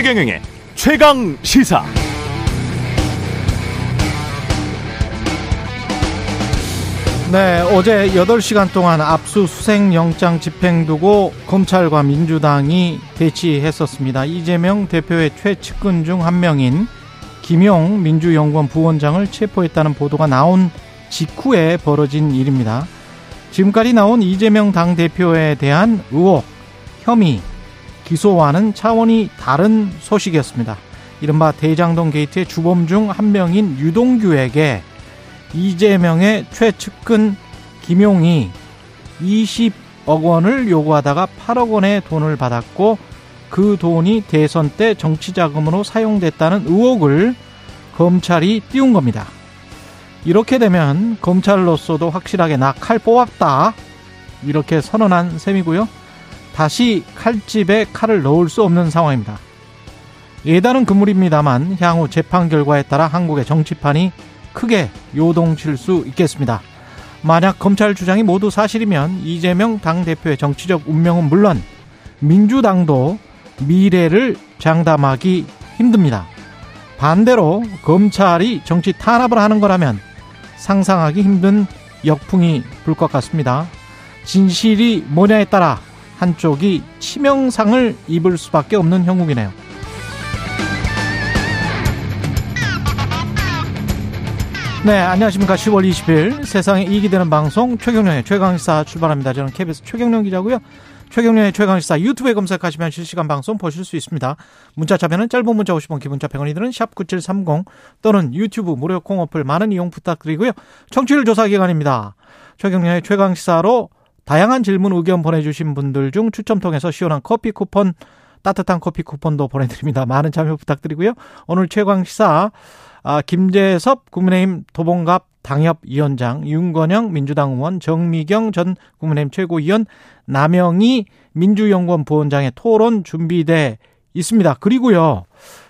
최경영의 최강 시사. 네, 어제 8시간 동안 압수수색 영장 집행 두고 검찰과 민주당이 대치했었습니다. 이재명 대표의 최측근 중 한 명인 김용 민주연구원 부원장을 체포했다는 보도가 나온 직후에 벌어진 일입니다. 지금까지 나온 이재명 당대표에 대한 의혹, 혐의, 기소와는 차원이 다른 소식이었습니다. 이른바 대장동 게이트의 주범 중 한 명인 유동규에게 이재명의 최측근 김용이 20억 원을 요구하다가 8억 원의 돈을 받았고 그 돈이 대선 때 정치 자금으로 사용됐다는 의혹을 검찰이 띄운 겁니다. 이렇게 되면 검찰로서도 확실하게 나 칼 뽑았다. 이렇게 선언한 셈이고요. 다시 칼집에 칼을 넣을 수 없는 상황입니다. 예단은 금물입니다만 향후 재판 결과에 따라 한국의 정치판이 크게 요동칠 수 있겠습니다. 만약 검찰 주장이 모두 사실이면 이재명 당대표의 정치적 운명은 물론 민주당도 미래를 장담하기 힘듭니다. 반대로 검찰이 정치 탄압을 하는 거라면 상상하기 힘든 역풍이 불 것 같습니다. 진실이 뭐냐에 따라 한쪽이 치명상을 입을 수밖에 없는 형국이네요. 네, 안녕하십니까. 10월 20일 세상에 이익이 되는 방송 최경련의 최강시사 출발합니다. 저는 KBS 최경련 기자고요. 최경련의 최강시사 유튜브에 검색하시면 실시간 방송 보실 수 있습니다. 문자 참여는 짧은 문자 50원, 기본자 100원이 드는 샵9730 또는 유튜브 무료 콩 어플 많은 이용 부탁드리고요. 청취율 조사 기간입니다. 최경련의 최강시사로 다양한 질문 의견 보내주신 분들 중 추첨 통해서 시원한 커피 쿠폰 따뜻한 커피 쿠폰도 보내드립니다. 많은 참여 부탁드리고요. 오늘 최강시사 아, 김재섭 국민의힘 도봉갑 당협위원장, 윤건영 민주당 의원, 정미경 전 국민의힘 최고위원, 남영희 민주연구원 부원장의 토론 준비돼 있습니다. 그리고요.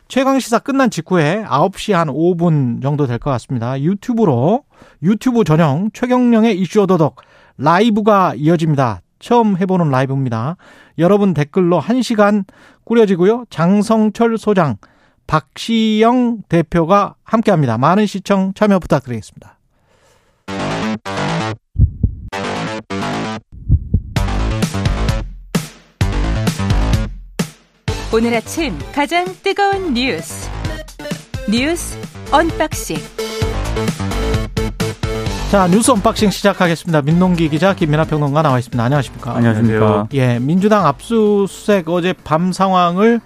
최강 시사 끝난 직후에 9시 한 5분 정도 될 것 같습니다. 유튜브로 유튜브 전용 최경령의 이슈 오도독 라이브가 이어집니다. 처음 해보는 라이브입니다. 여러분 댓글로 1시간 꾸려지고요. 장성철 소장, 박시영 대표가 함께합니다. 많은 시청 참여 부탁드리겠습니다. 오늘 아침 가장 뜨거운 뉴스 뉴스 언박싱 자 뉴스 unboxing 시작하겠습니다. 민동기 기자 김민아 평론가 나와 있습니다. 안녕하십니까? 안녕하십니까? 예, 민주당 압수수색 어제 밤 상황을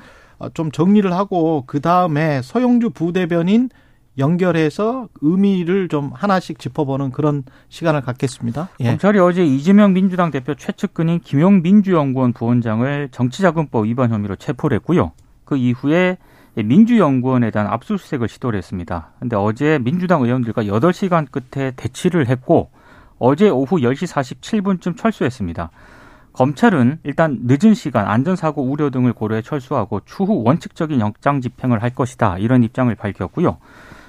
좀 정리를 하고 그 다음에 서용주 부대변인 연결해서 의미를 좀 하나씩 짚어보는 그런 시간을 갖겠습니다. 예. 검찰이 어제 이재명 민주당 대표 최측근인 김용 민주연구원 부원장을 정치자금법 위반 혐의로 체포를 했고요. 그 이후에 민주연구원에 대한 압수수색을 시도를 했습니다. 근데 어제 민주당 의원들과 8시간 끝에 대치를 했고 어제 오후 10시 47분쯤 철수했습니다. 검찰은 일단 늦은 시간 안전사고 우려 등을 고려해 철수하고 추후 원칙적인 영장 집행을 할 것이다. 이런 입장을 밝혔고요.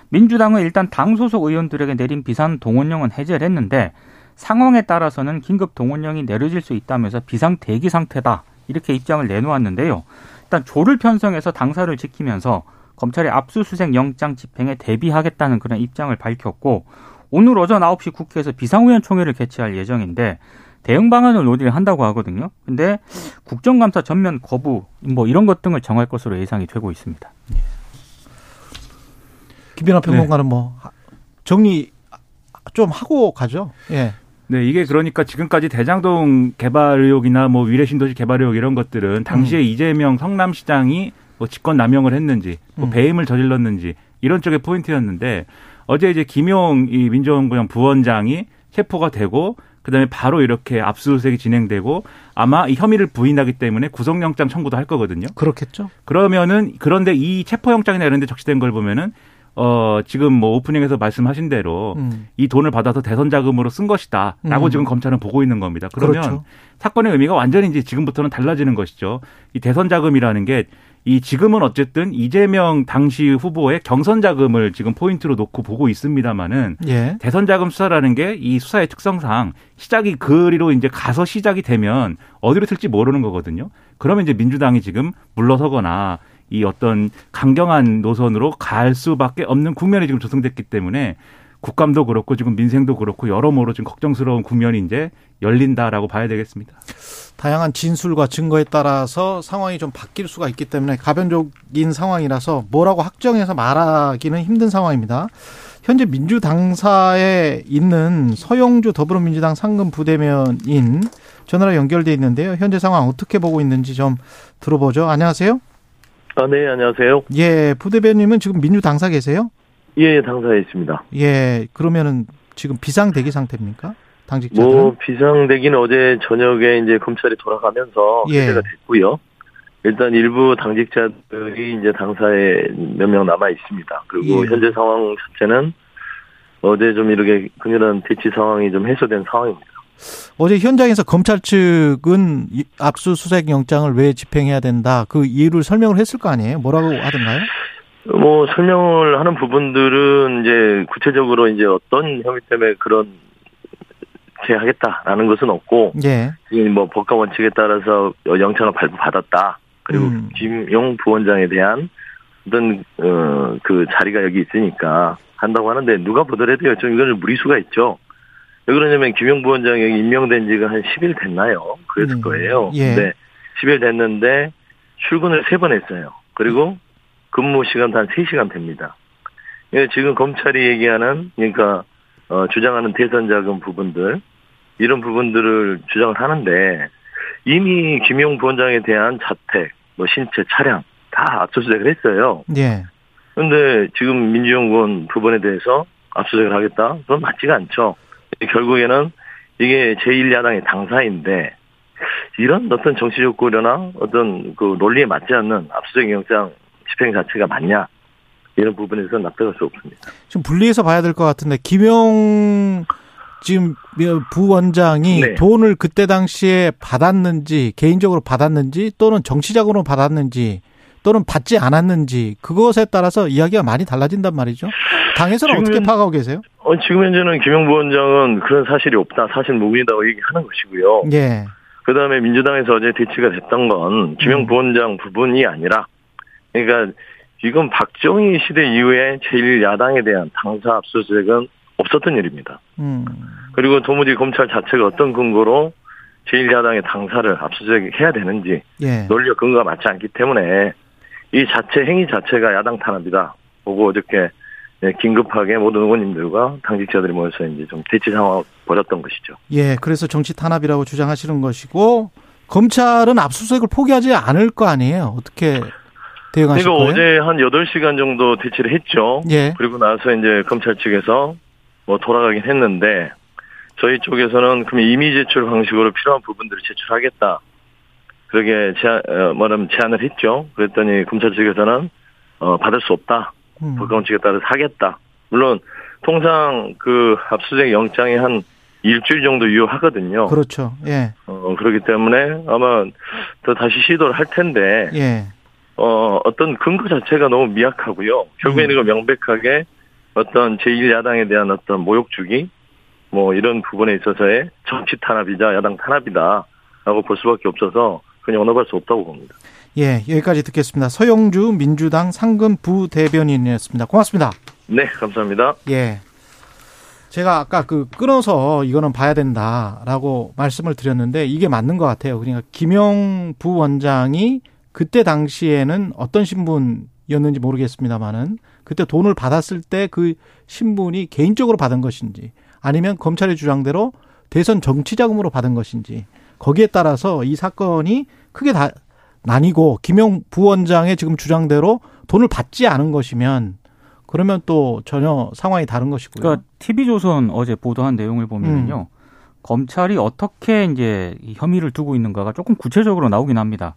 민주당은 일단 당 소속 의원들에게 내린 비상 동원령은 해제를 했는데 상황에 따라서는 긴급 동원령이 내려질 수 있다면서 비상 대기 상태다. 이렇게 입장을 내놓았는데요. 일단 조를 편성해서 당사를 지키면서 검찰의 압수수색 영장 집행에 대비하겠다는 그런 입장을 밝혔고 오늘 오전 9시 국회에서 비상의원총회를 개최할 예정인데 대응 방안을 논의를 한다고 하거든요. 근데 국정감사 전면 거부 뭐 이런 것 등을 정할 것으로 예상이 되고 있습니다. 김연아 평론가는 네. 뭐 정리 좀 하고 가죠. 예. 네, 이게 그러니까 지금까지 대장동 개발 의혹이나 뭐 위례신도시 개발 의혹 이런 것들은 당시에 음. 이재명 성남시장이 뭐 직권 남용을 했는지, 뭐 음. 배임을 저질렀는지 이런 쪽의 포인트였는데 어제 이제 김용 이 민주연구원 부원장이 체포가 되고 그다음에 바로 이렇게 압수수색이 진행되고 아마 이 혐의를 부인하기 때문에 구속영장 청구도 할 거거든요. 그렇겠죠. 그러면은 그런데 이 체포영장이나 이런 데 적시된 걸 보면은 어, 지금 뭐 오프닝에서 말씀하신 대로 음. 이 돈을 받아서 대선 자금으로 쓴 것이다. 라고 음. 지금 검찰은 보고 있는 겁니다. 그러면 그렇죠. 사건의 의미가 완전히 이제 지금부터는 달라지는 것이죠. 이 대선 자금이라는 게 이 지금은 어쨌든 이재명 당시 후보의 경선 자금을 지금 포인트로 놓고 보고 있습니다만은 예. 대선 자금 수사라는 게 이 수사의 특성상 시작이 그리로 이제 가서 시작이 되면 어디로 튈지 모르는 거거든요. 그러면 이제 민주당이 지금 물러서거나 이 어떤 강경한 노선으로 갈 수밖에 없는 국면이 지금 조성됐기 때문에 국감도 그렇고 지금 민생도 그렇고 여러모로 지금 걱정스러운 국면이 이제 열린다라고 봐야 되겠습니다. 다양한 진술과 증거에 따라서 상황이 좀 바뀔 수가 있기 때문에 가변적인 상황이라서 뭐라고 확정해서 말하기는 힘든 상황입니다. 현재 민주당사에 있는 서영주 더불어민주당 상근 부대면인 전화로 연결돼 있는데요. 현재 상황 어떻게 보고 있는지 좀 들어보죠. 안녕하세요. 아, 네, 안녕하세요. 예, 부대변님은 지금 민주 당사 계세요? 예, 당사에 있습니다. 예, 그러면은 지금 비상 대기 상태입니까? 당직자들? 뭐 비상 대기는 어제 저녁에 이제 검찰이 돌아가면서 예. 해제가 됐고요. 일단 일부 당직자들이 이제 당사에 몇 명 남아 있습니다. 그리고 예. 현재 상황 자체는 어제 좀 이렇게 그녀는 대치 상황이 좀 해소된 상황입니다. 어제 현장에서 검찰 측은 이- 압수수색 영장을 왜 집행해야 된다 그 이유를 설명을 했을 거 아니에요? 뭐라고 하던가요? 뭐 설명을 하는 부분들은 이제 구체적으로 이제 어떤 혐의 때문에 그런 게 하겠다라는 것은 없고 예. 지금 뭐 법과 원칙에 따라서 영장을 발부받았다. 그리고 음. 김용 부원장에 대한 어떤 어 그 자리가 여기 있으니까 한다고 하는데 누가 보더라도요. 좀 이거는 무리수가 있죠. 왜 그러냐면 김용 부원장이 임명된 지가 한 10일 됐나요? 그랬을 음. 거예요. 예. 근데 10일 됐는데 출근을 세 번 했어요. 그리고 근무 시간도 한 3시간 됩니다. 예, 지금 검찰이 얘기하는 그러니까 어, 주장하는 대선 자금 부분들 이런 부분들을 주장을 하는데 이미 김용 부원장에 대한 자택, 뭐 신체, 차량 다 압수수색을 했어요. 예. 그런데 지금 민주연구원 부분에 대해서 압수수색을 하겠다? 그건 맞지가 않죠. 결국에는 이게 제1야당의 당사인데 이런 어떤 정치적 고려나 어떤 그 논리에 맞지 않는 압수수색 영장 집행 자체가 맞냐 이런 부분에서 납득할 수 없습니다. 좀 분리해서 봐야 될 것 같은데 김용 지금 부원장이 네. 돈을 그때 당시에 받았는지 개인적으로 받았는지 또는 정치적으로 받았는지 또는 받지 않았는지 그것에 따라서 이야기가 많이 달라진단 말이죠. 당에서는 어떻게 파악하고 계세요? 어, 지금 현재는 김용 부원장은 그런 사실이 없다, 사실 무근이다고 얘기하는 것이고요. 예. 그 다음에 민주당에서 어제 대치가 됐던 건 김용 음. 부원장 부분이 아니라, 그러니까 이건 박정희 시대 이후에 제1야당에 대한 당사 압수수색은 없었던 일입니다. 음. 그리고 도무지 검찰 자체가 어떤 근거로 제1야당의 당사를 압수수색해야 되는지 예. 논리와 근거가 맞지 않기 때문에 이 자체 행위 자체가 야당 탄압이다. 보고 어저께 예, 긴급하게 모든 의원님들과 당직자들이 모여서 이제 좀 대치 상황을 벌였던 것이죠. 예. 그래서 정치 탄압이라고 주장하시는 것이고 검찰은 압수수색을 포기하지 않을 거 아니에요. 어떻게 대응하실 그러니까 거예요? 어제 한 8시간 정도 대치를 했죠. 예. 그리고 나서 이제 검찰 측에서 뭐 돌아가긴 했는데 저희 쪽에서는 그럼 이미 제출 방식으로 필요한 부분들을 제출하겠다. 그렇게 제안, 어, 뭐냐면 제안을 했죠. 그랬더니 검찰 측에서는 어, 받을 수 없다. 음. 법관 측에 따라서 하겠다. 물론 통상 그 압수수색 영장이 한 일주일 정도 유효하거든요. 그렇죠. 예. 어, 그렇기 때문에 아마 더 다시 시도를 할 텐데 예. 어, 어떤 근거 자체가 너무 미약하고요. 결국에는 이거 명백하게 어떤 제1야당에 대한 어떤 모욕 주기, 뭐 이런 부분에 있어서의 정치 탄압이자 야당 탄압이다. 라고 볼 수밖에 없어서 그냥 언급할 수 없다고 봅니다. 예, 여기까지 듣겠습니다. 서영주 민주당 상근 부대변인이었습니다. 고맙습니다. 네, 감사합니다. 예. 제가 아까 그 끊어서 이거는 봐야 된다라고 말씀을 드렸는데 이게 맞는 것 같아요. 그러니까 김영 부원장이 그때 당시에는 어떤 신분이었는지 모르겠습니다만은 그때 돈을 받았을 때 그 신분이 개인적으로 받은 것인지 아니면 검찰의 주장대로 대선 정치 자금으로 받은 것인지 거기에 따라서 이 사건이 크게 다 나뉘고 김영 부원장의 지금 주장대로 돈을 받지 않은 것이면 그러면 또 전혀 상황이 다른 것이고요. 그러니까 TV조선 어제 보도한 내용을 보면요. 검찰이 어떻게 이제 이 혐의를 두고 있는가가 조금 구체적으로 나오긴 합니다.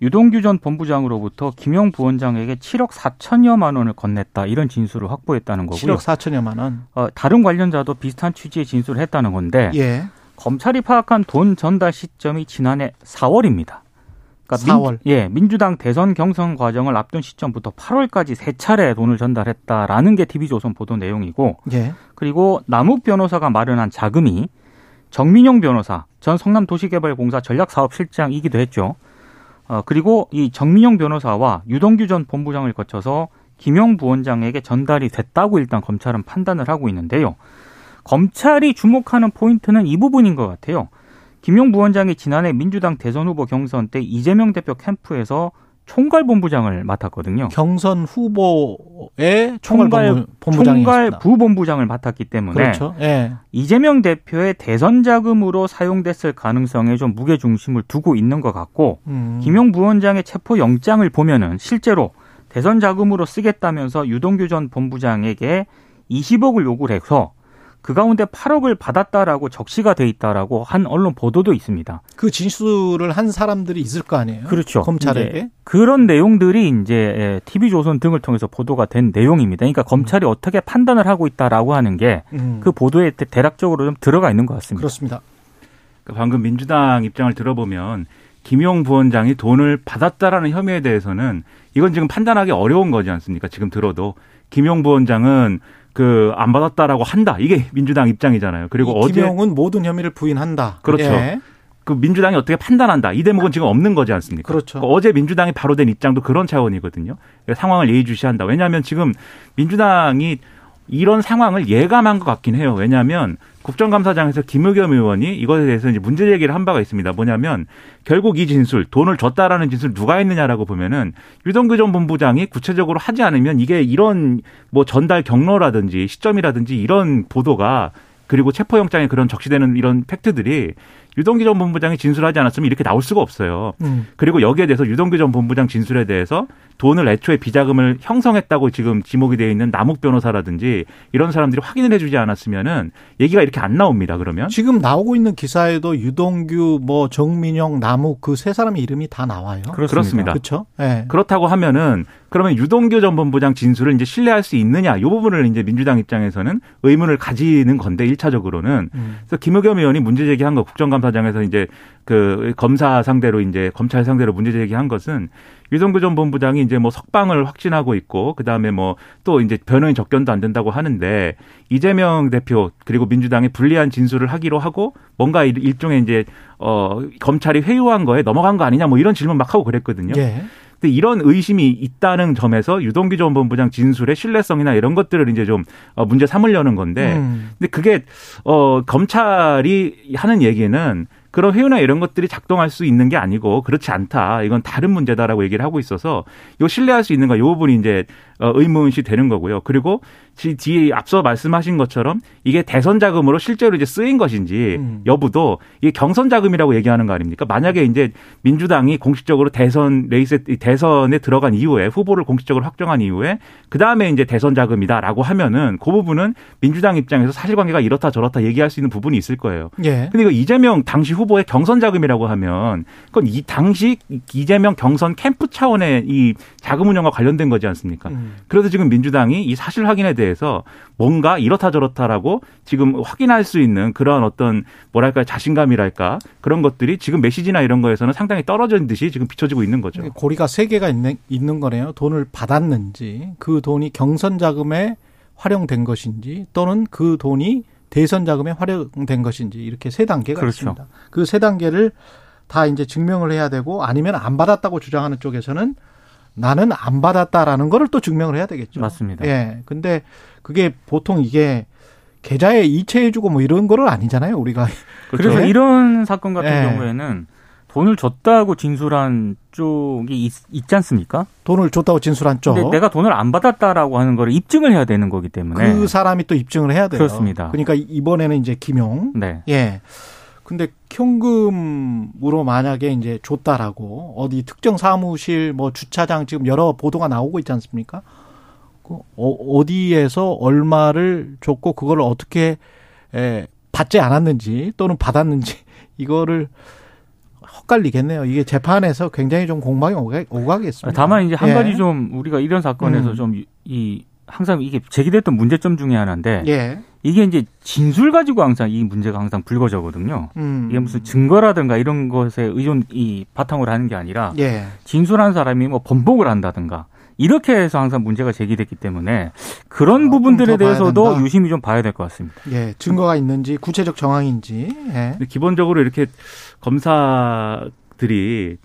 유동규 전 본부장으로부터 김영 부원장에게 7억 4천여만 원을 건넸다 이런 진술을 확보했다는 거고요. 7억 4천여만 원. 어, 다른 관련자도 비슷한 취지의 진술을 했다는 건데 예. 검찰이 파악한 돈 전달 시점이 지난해 4월입니다. 4월. 민, 예, 민주당 대선 경선 과정을 앞둔 시점부터 8월까지 세 차례 돈을 전달했다라는 게 TV조선 보도 내용이고 예. 그리고 남욱 변호사가 마련한 자금이 정민용 변호사 전 성남도시개발공사 전략사업실장이기도 했죠. 어, 그리고 이 정민영 변호사와 유동규 전 본부장을 거쳐서 김용 부원장에게 전달이 됐다고 일단 검찰은 판단을 하고 있는데요. 검찰이 주목하는 포인트는 이 부분인 것 같아요. 김용 부원장이 지난해 민주당 대선 후보 경선 때 이재명 대표 캠프에서 총괄 본부장을 맡았거든요. 경선 후보의 총괄, 본부장이 총괄 부본부장을 맡았기 때문에 그렇죠. 예. 이재명 대표의 대선 자금으로 사용됐을 가능성에 좀 무게 중심을 두고 있는 것 같고 음. 김용 부원장의 체포 영장을 보면은 실제로 대선 자금으로 쓰겠다면서 유동규 전 본부장에게 20억을 요구를 해서 그 가운데 8억을 받았다라고 적시가 돼 있다라고 한 언론 보도도 있습니다. 그 진술을 한 사람들이 있을 거 아니에요? 그렇죠. 검찰에게 그런 내용들이 이제 TV조선 등을 통해서 보도가 된 내용입니다. 그러니까 검찰이 음. 어떻게 판단을 하고 있다라고 하는 게그 음. 그 보도에 대략적으로 좀 들어가 있는 것 같습니다. 그렇습니다. 그러니까 방금 민주당 입장을 들어보면 김용 부원장이 돈을 받았다라는 혐의에 대해서는 이건 지금 판단하기 어려운 거지 않습니까? 지금 들어도 김용 부원장은 그 안 받았다라고 한다. 이게 민주당 입장이잖아요. 그리고 어제 김용은 모든 혐의를 부인한다. 그렇죠. 예. 그 민주당이 어떻게 판단한다. 이 대목은 지금 없는 거지 않습니까? 그렇죠. 그러니까 어제 민주당이 바로 된 입장도 그런 차원이거든요. 그러니까 상황을 예의주시한다. 왜냐하면 지금 민주당이 이런 상황을 예감한 것 같긴 해요. 왜냐하면 국정감사장에서 김의겸 의원이 이것에 대해서 이제 문제 제기를 한 바가 있습니다. 뭐냐면 결국 이 진술 돈을 줬다라는 진술 누가 했느냐라고 보면은 유동규 전 본부장이 구체적으로 하지 않으면 이게 이런 뭐 전달 경로라든지 시점이라든지 이런 보도가 그리고 체포영장에 그런 적시되는 이런 팩트들이 유동규 전 본부장이 진술하지 않았으면 이렇게 나올 수가 없어요. 음. 그리고 여기에 대해서 유동규 전 본부장 진술에 대해서 돈을 애초에 비자금을 형성했다고 지금 지목이 되어 있는 남욱 변호사라든지 이런 사람들이 확인을 해주지 않았으면은 얘기가 이렇게 안 나옵니다. 그러면 지금 나오고 있는 기사에도 유동규, 뭐 정민영, 남욱 그 세 사람의 이름이 다 나와요. 그렇습니다. 그렇죠. 네. 그렇다고 하면은 그러면 유동규 전 본부장 진술을 이제 신뢰할 수 있느냐 이 부분을 이제 민주당 입장에서는 의문을 가지는 건데 일차적으로는 음. 그래서 김의겸 의원이 문제 제기한 거 국정감사장에서 이제 그 검사 상대로 이제 검찰 상대로 문제 제기한 것은 유동규 전 본부장이 이제 뭐 석방을 확신하고 있고 그다음에 뭐 또 이제 변호인 접견도 안 된다고 하는데 이재명 대표 그리고 민주당이 불리한 진술을 하기로 하고 뭔가 일종의 이제 어 검찰이 회유한 거에 넘어간 거 아니냐 뭐 이런 질문 막 하고 그랬거든요. 예. 근데 이런 의심이 있다는 점에서 유동규 전 본부장 진술의 신뢰성이나 이런 것들을 이제 좀 어, 문제 삼으려는 건데 음. 근데 그게 어 검찰이 하는 얘기는 그런 회유나 이런 것들이 작동할 수 있는 게 아니고 그렇지 않다. 이건 다른 문제다라고 얘기를 하고 있어서 이거 신뢰할 수 있는가 이 부분이 이제 어, 의문시 되는 거고요. 그리고 뒤에 앞서 말씀하신 것처럼 이게 대선 자금으로 실제로 이제 쓰인 것인지 음. 여부도 이게 경선 자금이라고 얘기하는 거 아닙니까? 만약에 이제 민주당이 공식적으로 대선 레이스 대선에 들어간 이후에 후보를 공식적으로 확정한 이후에 그 다음에 이제 대선 자금이다라고 하면은 그 부분은 민주당 입장에서 사실관계가 이렇다 저렇다 얘기할 수 있는 부분이 있을 거예요. 예. 근데 이거 이재명 당시 후보의 경선 자금이라고 하면 그건 이 당시 이재명 경선 캠프 차원의 이 자금 운영과 관련된 거지 않습니까? 음. 그래서 지금 민주당이 이 사실 확인에 대해서 뭔가 이렇다 저렇다라고 지금 확인할 수 있는 그런 어떤 뭐랄까 자신감이랄까 그런 것들이 지금 메시지나 이런 거에서는 상당히 떨어진 듯이 지금 비춰지고 있는 거죠. 고리가 세 개가 있는 있는 거네요. 돈을 받았는지 그 돈이 경선 자금에 활용된 것인지 또는 그 돈이 대선 자금에 활용된 것인지 이렇게 세 단계가 그렇죠. 있습니다. 그 세 단계를 다 이제 증명을 해야 되고 아니면 안 받았다고 주장하는 쪽에서는 나는 안 받았다라는 거를 또 증명을 해야 되겠죠. 맞습니다. 예. 근데 그게 보통 이게 계좌에 이체해주고 뭐 이런 거는 아니잖아요, 우리가. 그렇죠. 그래서 예? 이런 사건 같은 예. 경우에는 돈을 줬다고 진술한 쪽이 있, 있지 않습니까? 돈을 줬다고 진술한 쪽. 근데 내가 돈을 안 받았다라고 하는 걸 입증을 해야 되는 거기 때문에. 그 사람이 또 입증을 해야 돼요. 그렇습니다. 그러니까 이번에는 이제 김용. 네. 예. 근데 현금으로 만약에 이제 줬다라고 어디 특정 사무실 뭐 주차장 지금 여러 보도가 나오고 있지 않습니까? 그 어, 디에서 얼마를 줬고 그걸 어떻게 에, 받지 않았는지 또는 받았는지 이거를 헛갈리겠네요. 이게 재판에서 굉장히 좀 공방이 오가겠습니다. 다만 이제 한 예. 가지 좀 우리가 이런 사건에서 음. 좀이 항상 이게 제기됐던 문제점 중에 하나인데 예. 이게 이제 진술 가지고 항상 이 문제가 항상 불거져거든요. 음. 이게 무슨 증거라든가 이런 것에 의존 이 바탕으로 하는 게 아니라 예. 진술한 사람이 뭐 번복을 한다든가 이렇게 해서 항상 문제가 제기됐기 때문에 그런 어, 부분들에 대해서도 유심히 좀 봐야 될 것 같습니다. 예, 증거가 있는지 구체적 정황인지. 예. 기본적으로 이렇게 검사들이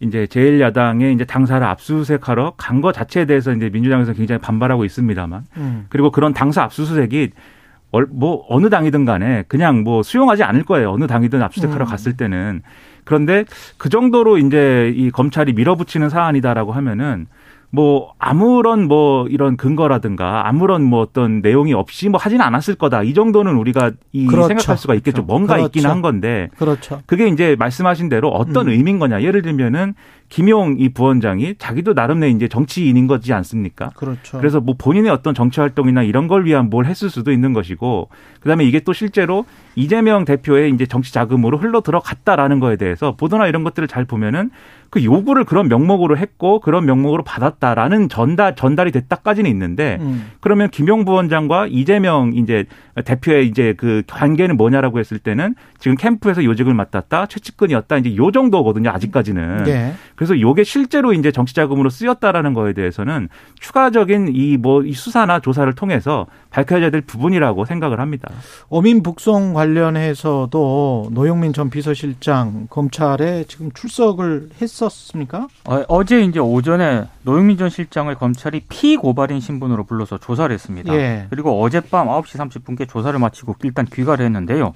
이제 제1야당의 이제 당사를 압수수색하러 간것 자체에 대해서 이제 민주당에서 굉장히 반발하고 있습니다만 음. 그리고 그런 당사 압수수색이 뭐 어느 당이든 간에 그냥 뭐 수용하지 않을 거예요. 어느 당이든 압수수색하러 음. 갔을 때는 그런데 그 정도로 이제 이 검찰이 밀어붙이는 사안이다라고 하면은 뭐 아무런 뭐 이런 근거라든가 아무런 뭐 어떤 내용이 없이 뭐 하지는 않았을 거다. 이 정도는 우리가 이 그렇죠. 생각할 수가 있겠죠. 그렇죠. 뭔가 그렇죠. 있긴 한 건데. 그렇죠. 그게 이제 말씀하신 대로 어떤 음. 의미인 거냐. 예를 들면은 김용 이 부원장이 자기도 나름의 이제 정치인인 거지 않습니까? 그렇죠. 그래서 뭐 본인의 어떤 정치 활동이나 이런 걸 위한 뭘 했을 수도 있는 것이고 그다음에 이게 또 실제로 이재명 대표의 이제 정치 자금으로 흘러 들어갔다라는 거에 대해서 보도나 이런 것들을 잘 보면은 그 요구를 그런 명목으로 했고 그런 명목으로 받았다라는 전달 전달이 됐다까지는 있는데 음. 그러면 김용 부원장과 이재명 이제 대표의 이제 그 관계는 뭐냐라고 했을 때는 지금 캠프에서 요직을 맡았다 최측근이었다 이제 요 정도거든요 아직까지는 네. 그래서 요게 실제로 이제 정치 자금으로 쓰였다라는 거에 대해서는 추가적인 이 뭐이 뭐 이 수사나 조사를 통해서 밝혀져야 될 부분이라고 생각을 합니다. 어민 북송 관련해서도 노영민 전 비서실장 검찰에 지금 출석을 했었습니까? 어, 제 이제 오전에 노영민 전 실장을 검찰이 피고발인 신분으로 불러서 조사를 했습니다. 예. 그리고 어젯밤 9시 30분께 조사를 마치고 일단 귀가를 했는데요.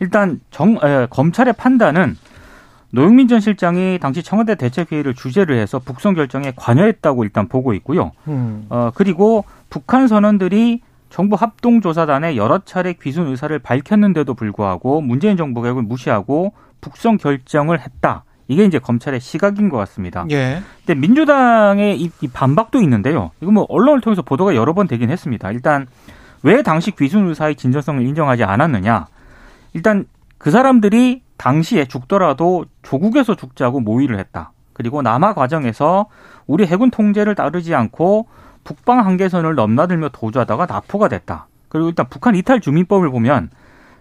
일단 정, 에, 검찰의 판단은 노영민 전 실장이 당시 청와대 대책회의를 주재를 해서 북송 결정에 관여했다고 일단 보고 있고요. 음. 어, 그리고 북한 선원들이 정부 합동조사단에 여러 차례 귀순 의사를 밝혔는데도 불구하고 문재인 정부가 이걸 무시하고 북송 결정을 했다. 이게 이제 검찰의 시각인 것 같습니다. 예. 근데 민주당의 이, 이 반박도 있는데요. 이거 뭐 언론을 통해서 보도가 여러 번 되긴 했습니다. 일단 왜 당시 귀순 의사의 진정성을 인정하지 않았느냐? 일단 그 사람들이 당시에 죽더라도 조국에서 죽자고 모의를 했다. 그리고 남하 과정에서 우리 해군 통제를 따르지 않고 북방 한계선을 넘나들며 도주하다가 납포가 됐다. 그리고 일단 북한 이탈 주민법을 보면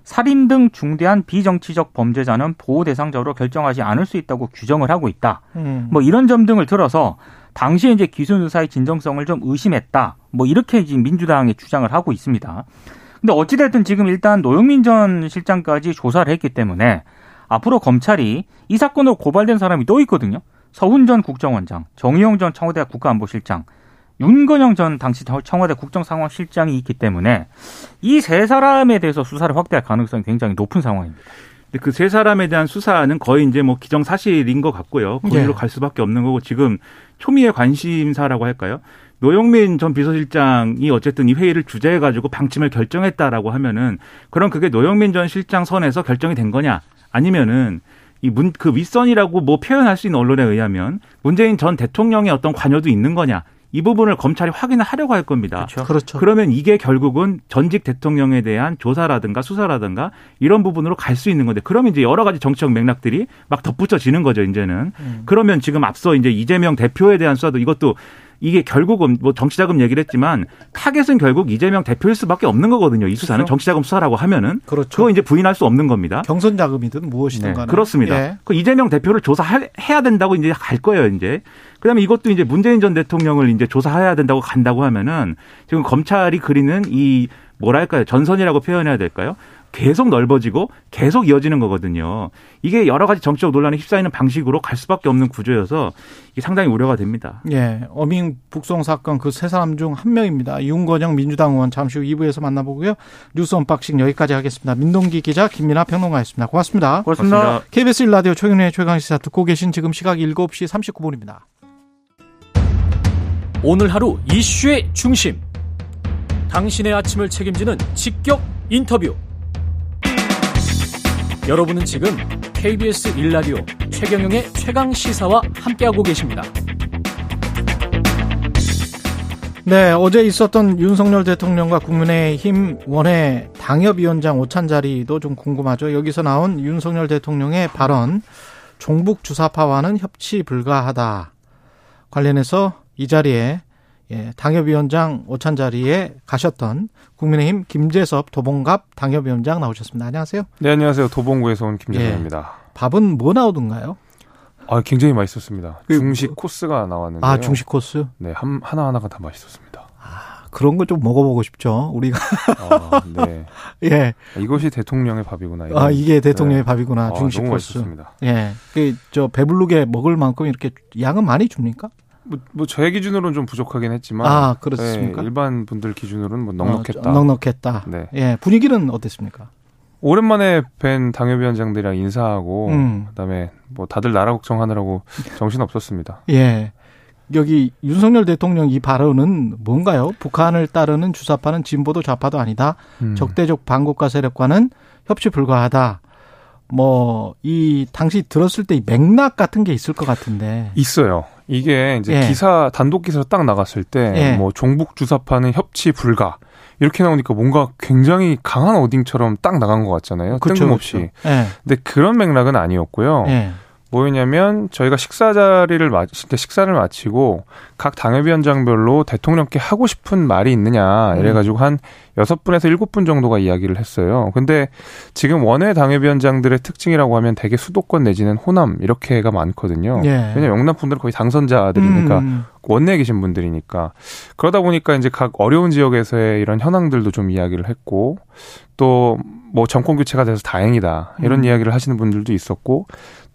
살인 등 중대한 비정치적 범죄자는 보호 대상자로 결정하지 않을 수 있다고 규정을 하고 있다. 음. 뭐 이런 점 등을 들어서 당시에 이제 기순 의사의 진정성을 좀 의심했다. 뭐 이렇게 지금 민주당이 주장을 하고 있습니다. 근데 어찌됐든 지금 일단 노영민 전 실장까지 조사를 했기 때문에 앞으로 검찰이 이 사건으로 고발된 사람이 또 있거든요. 서훈 전 국정원장, 정의용 전 청와대 국가안보실장, 윤건영 전 당시 청와대 국정상황실장이 있기 때문에 이 세 사람에 대해서 수사를 확대할 가능성이 굉장히 높은 상황입니다. 그세 사람에 대한 수사는 거의 이제 뭐 기정사실인 것 같고요. 거기로 네. 갈 수밖에 없는 거고 지금 초미의 관심사라고 할까요? 노영민 전 비서실장이 어쨌든 이 회의를 주재해 가지고 방침을 결정했다라고 하면은 그럼 그게 노영민 전 실장 선에서 결정이 된 거냐? 아니면은 이 문 그 윗선이라고 뭐 표현할 수 있는 언론에 의하면 문재인 전 대통령의 어떤 관여도 있는 거냐? 이 부분을 검찰이 확인을 하려고 할 겁니다. 그렇죠. 그렇죠. 그러면 이게 결국은 전직 대통령에 대한 조사라든가 수사라든가 이런 부분으로 갈 수 있는 건데 그러면 이제 여러 가지 정치적 맥락들이 막 덧붙여지는 거죠, 이제는. 음. 그러면 지금 앞서 이제 이재명 대표에 대한 수사도 이것도 이게 결국은 뭐 정치자금 얘기를 했지만 타겟은 결국 이재명 대표일 수밖에 없는 거거든요. 이 수사는 그렇죠. 정치자금 수사라고 하면은 그렇죠. 그거 이제 부인할 수 없는 겁니다. 경선 자금이든 무엇이든 네. 간에 그렇습니다. 예. 그 이재명 대표를 조사해야 된다고 이제 갈 거예요. 이제 그다음에 이것도 이제 문재인 전 대통령을 이제 조사해야 된다고 간다고 하면은 지금 검찰이 그리는 이 뭐랄까요 전선이라고 표현해야 될까요? 계속 넓어지고 계속 이어지는 거거든요. 이게 여러 가지 정치적 논란에 휩싸이는 방식으로 갈 수밖에 없는 구조여서 이게 상당히 우려가 됩니다. 예. 어민 북송 사건 그 세 사람 중 한 명입니다. 윤건영 민주당 의원 잠시 후 2부에서 만나보고요. 뉴스 unboxing 여기까지 하겠습니다. 민동기 기자 김민아 평론가였습니다. 고맙습니다. 고맙습니다. 고맙습니다. KBS 1라디오 최경영의 최강시사 듣고 계신 지금 시각 7시 39분입니다. 오늘 하루 이슈의 중심. 당신의 아침을 책임지는 직격 인터뷰. 여러분은 지금 KBS 1라디오 최경영의 최강 시사와 함께하고 계십니다. 네, 어제 있었던 윤석열 대통령과 국민의힘 원외 당협위원장 오찬 자리도 좀 궁금하죠. 여기서 나온 윤석열 대통령의 발언, 종북 주사파와는 협치 불가하다. 관련해서 이 자리에 예, 당협위원장 오찬 자리에 가셨던 국민의힘 김재섭 도봉갑 당협위원장 나오셨습니다. 안녕하세요. 네, 안녕하세요. 도봉구에서 온 김재섭입니다. 예, 밥은 뭐 나오던가요? 아, 굉장히 맛있었습니다. 그, 중식 코스가 나왔는데. 아, 중식 코스? 네, 한, 하나하나가 다 맛있었습니다. 아, 그런 거좀 먹어보고 싶죠. 우리가. 아, 네. 예. 이것이 대통령의 밥이구나. 이런. 아 이게 대통령의 네. 밥이구나. 중식 아, 코스. 예. 그 저 배부르게 먹을 만큼 이렇게 양은 많이 줍니까? 뭐, 뭐제 기준으로는 좀 부족하긴 했지만 아 그렇습니까? 네, 일반 분들 기준으로는 뭐 넉넉했다. 어, 넉넉했다. 네. 예 분위기는 어땠습니까? 오랜만에 뵌 당협 위원장들이랑 인사하고 음. 그다음에 뭐 다들 나라 걱정하느라고 정신 없었습니다. 예. 여기 윤석열 대통령 이 발언은 뭔가요? 북한을 따르는 주사파는 진보도 좌파도 아니다. 음. 적대적 반국가 세력과는 협치 불가하다. 뭐 이 당시 들었을 때 맥락 같은 게 있을 것 같은데 있어요. 이게 이제 예. 기사 단독 기사로 딱 나갔을 때뭐 예. 종북 주사파는 협치 불가 이렇게 나오니까 뭔가 굉장히 강한 어딩처럼 딱 나간 것 같잖아요. 그렇죠, 뜬금없이. 그렇죠. 예. 근데 그런 맥락은 아니었고요. 예. 뭐였냐면 저희가 식사 자리를 때 식사를 마치고 각 당협위원장별로 대통령께 하고 싶은 말이 있느냐 이래가지고 한 여섯 분에서 일곱 분 정도가 이야기를 했어요. 근데 지금 원외 당협위원장들의 특징이라고 하면 대개 수도권 내지는 호남 이렇게가 많거든요. 예. 왜냐면 영남 분들은 거의 당선자들이니까 음. 원내에 계신 분들이니까 그러다 보니까 이제 각 어려운 지역에서의 이런 현황들도 좀 이야기를 했고 또 뭐 정권 교체가 돼서 다행이다 이런 음. 이야기를 하시는 분들도 있었고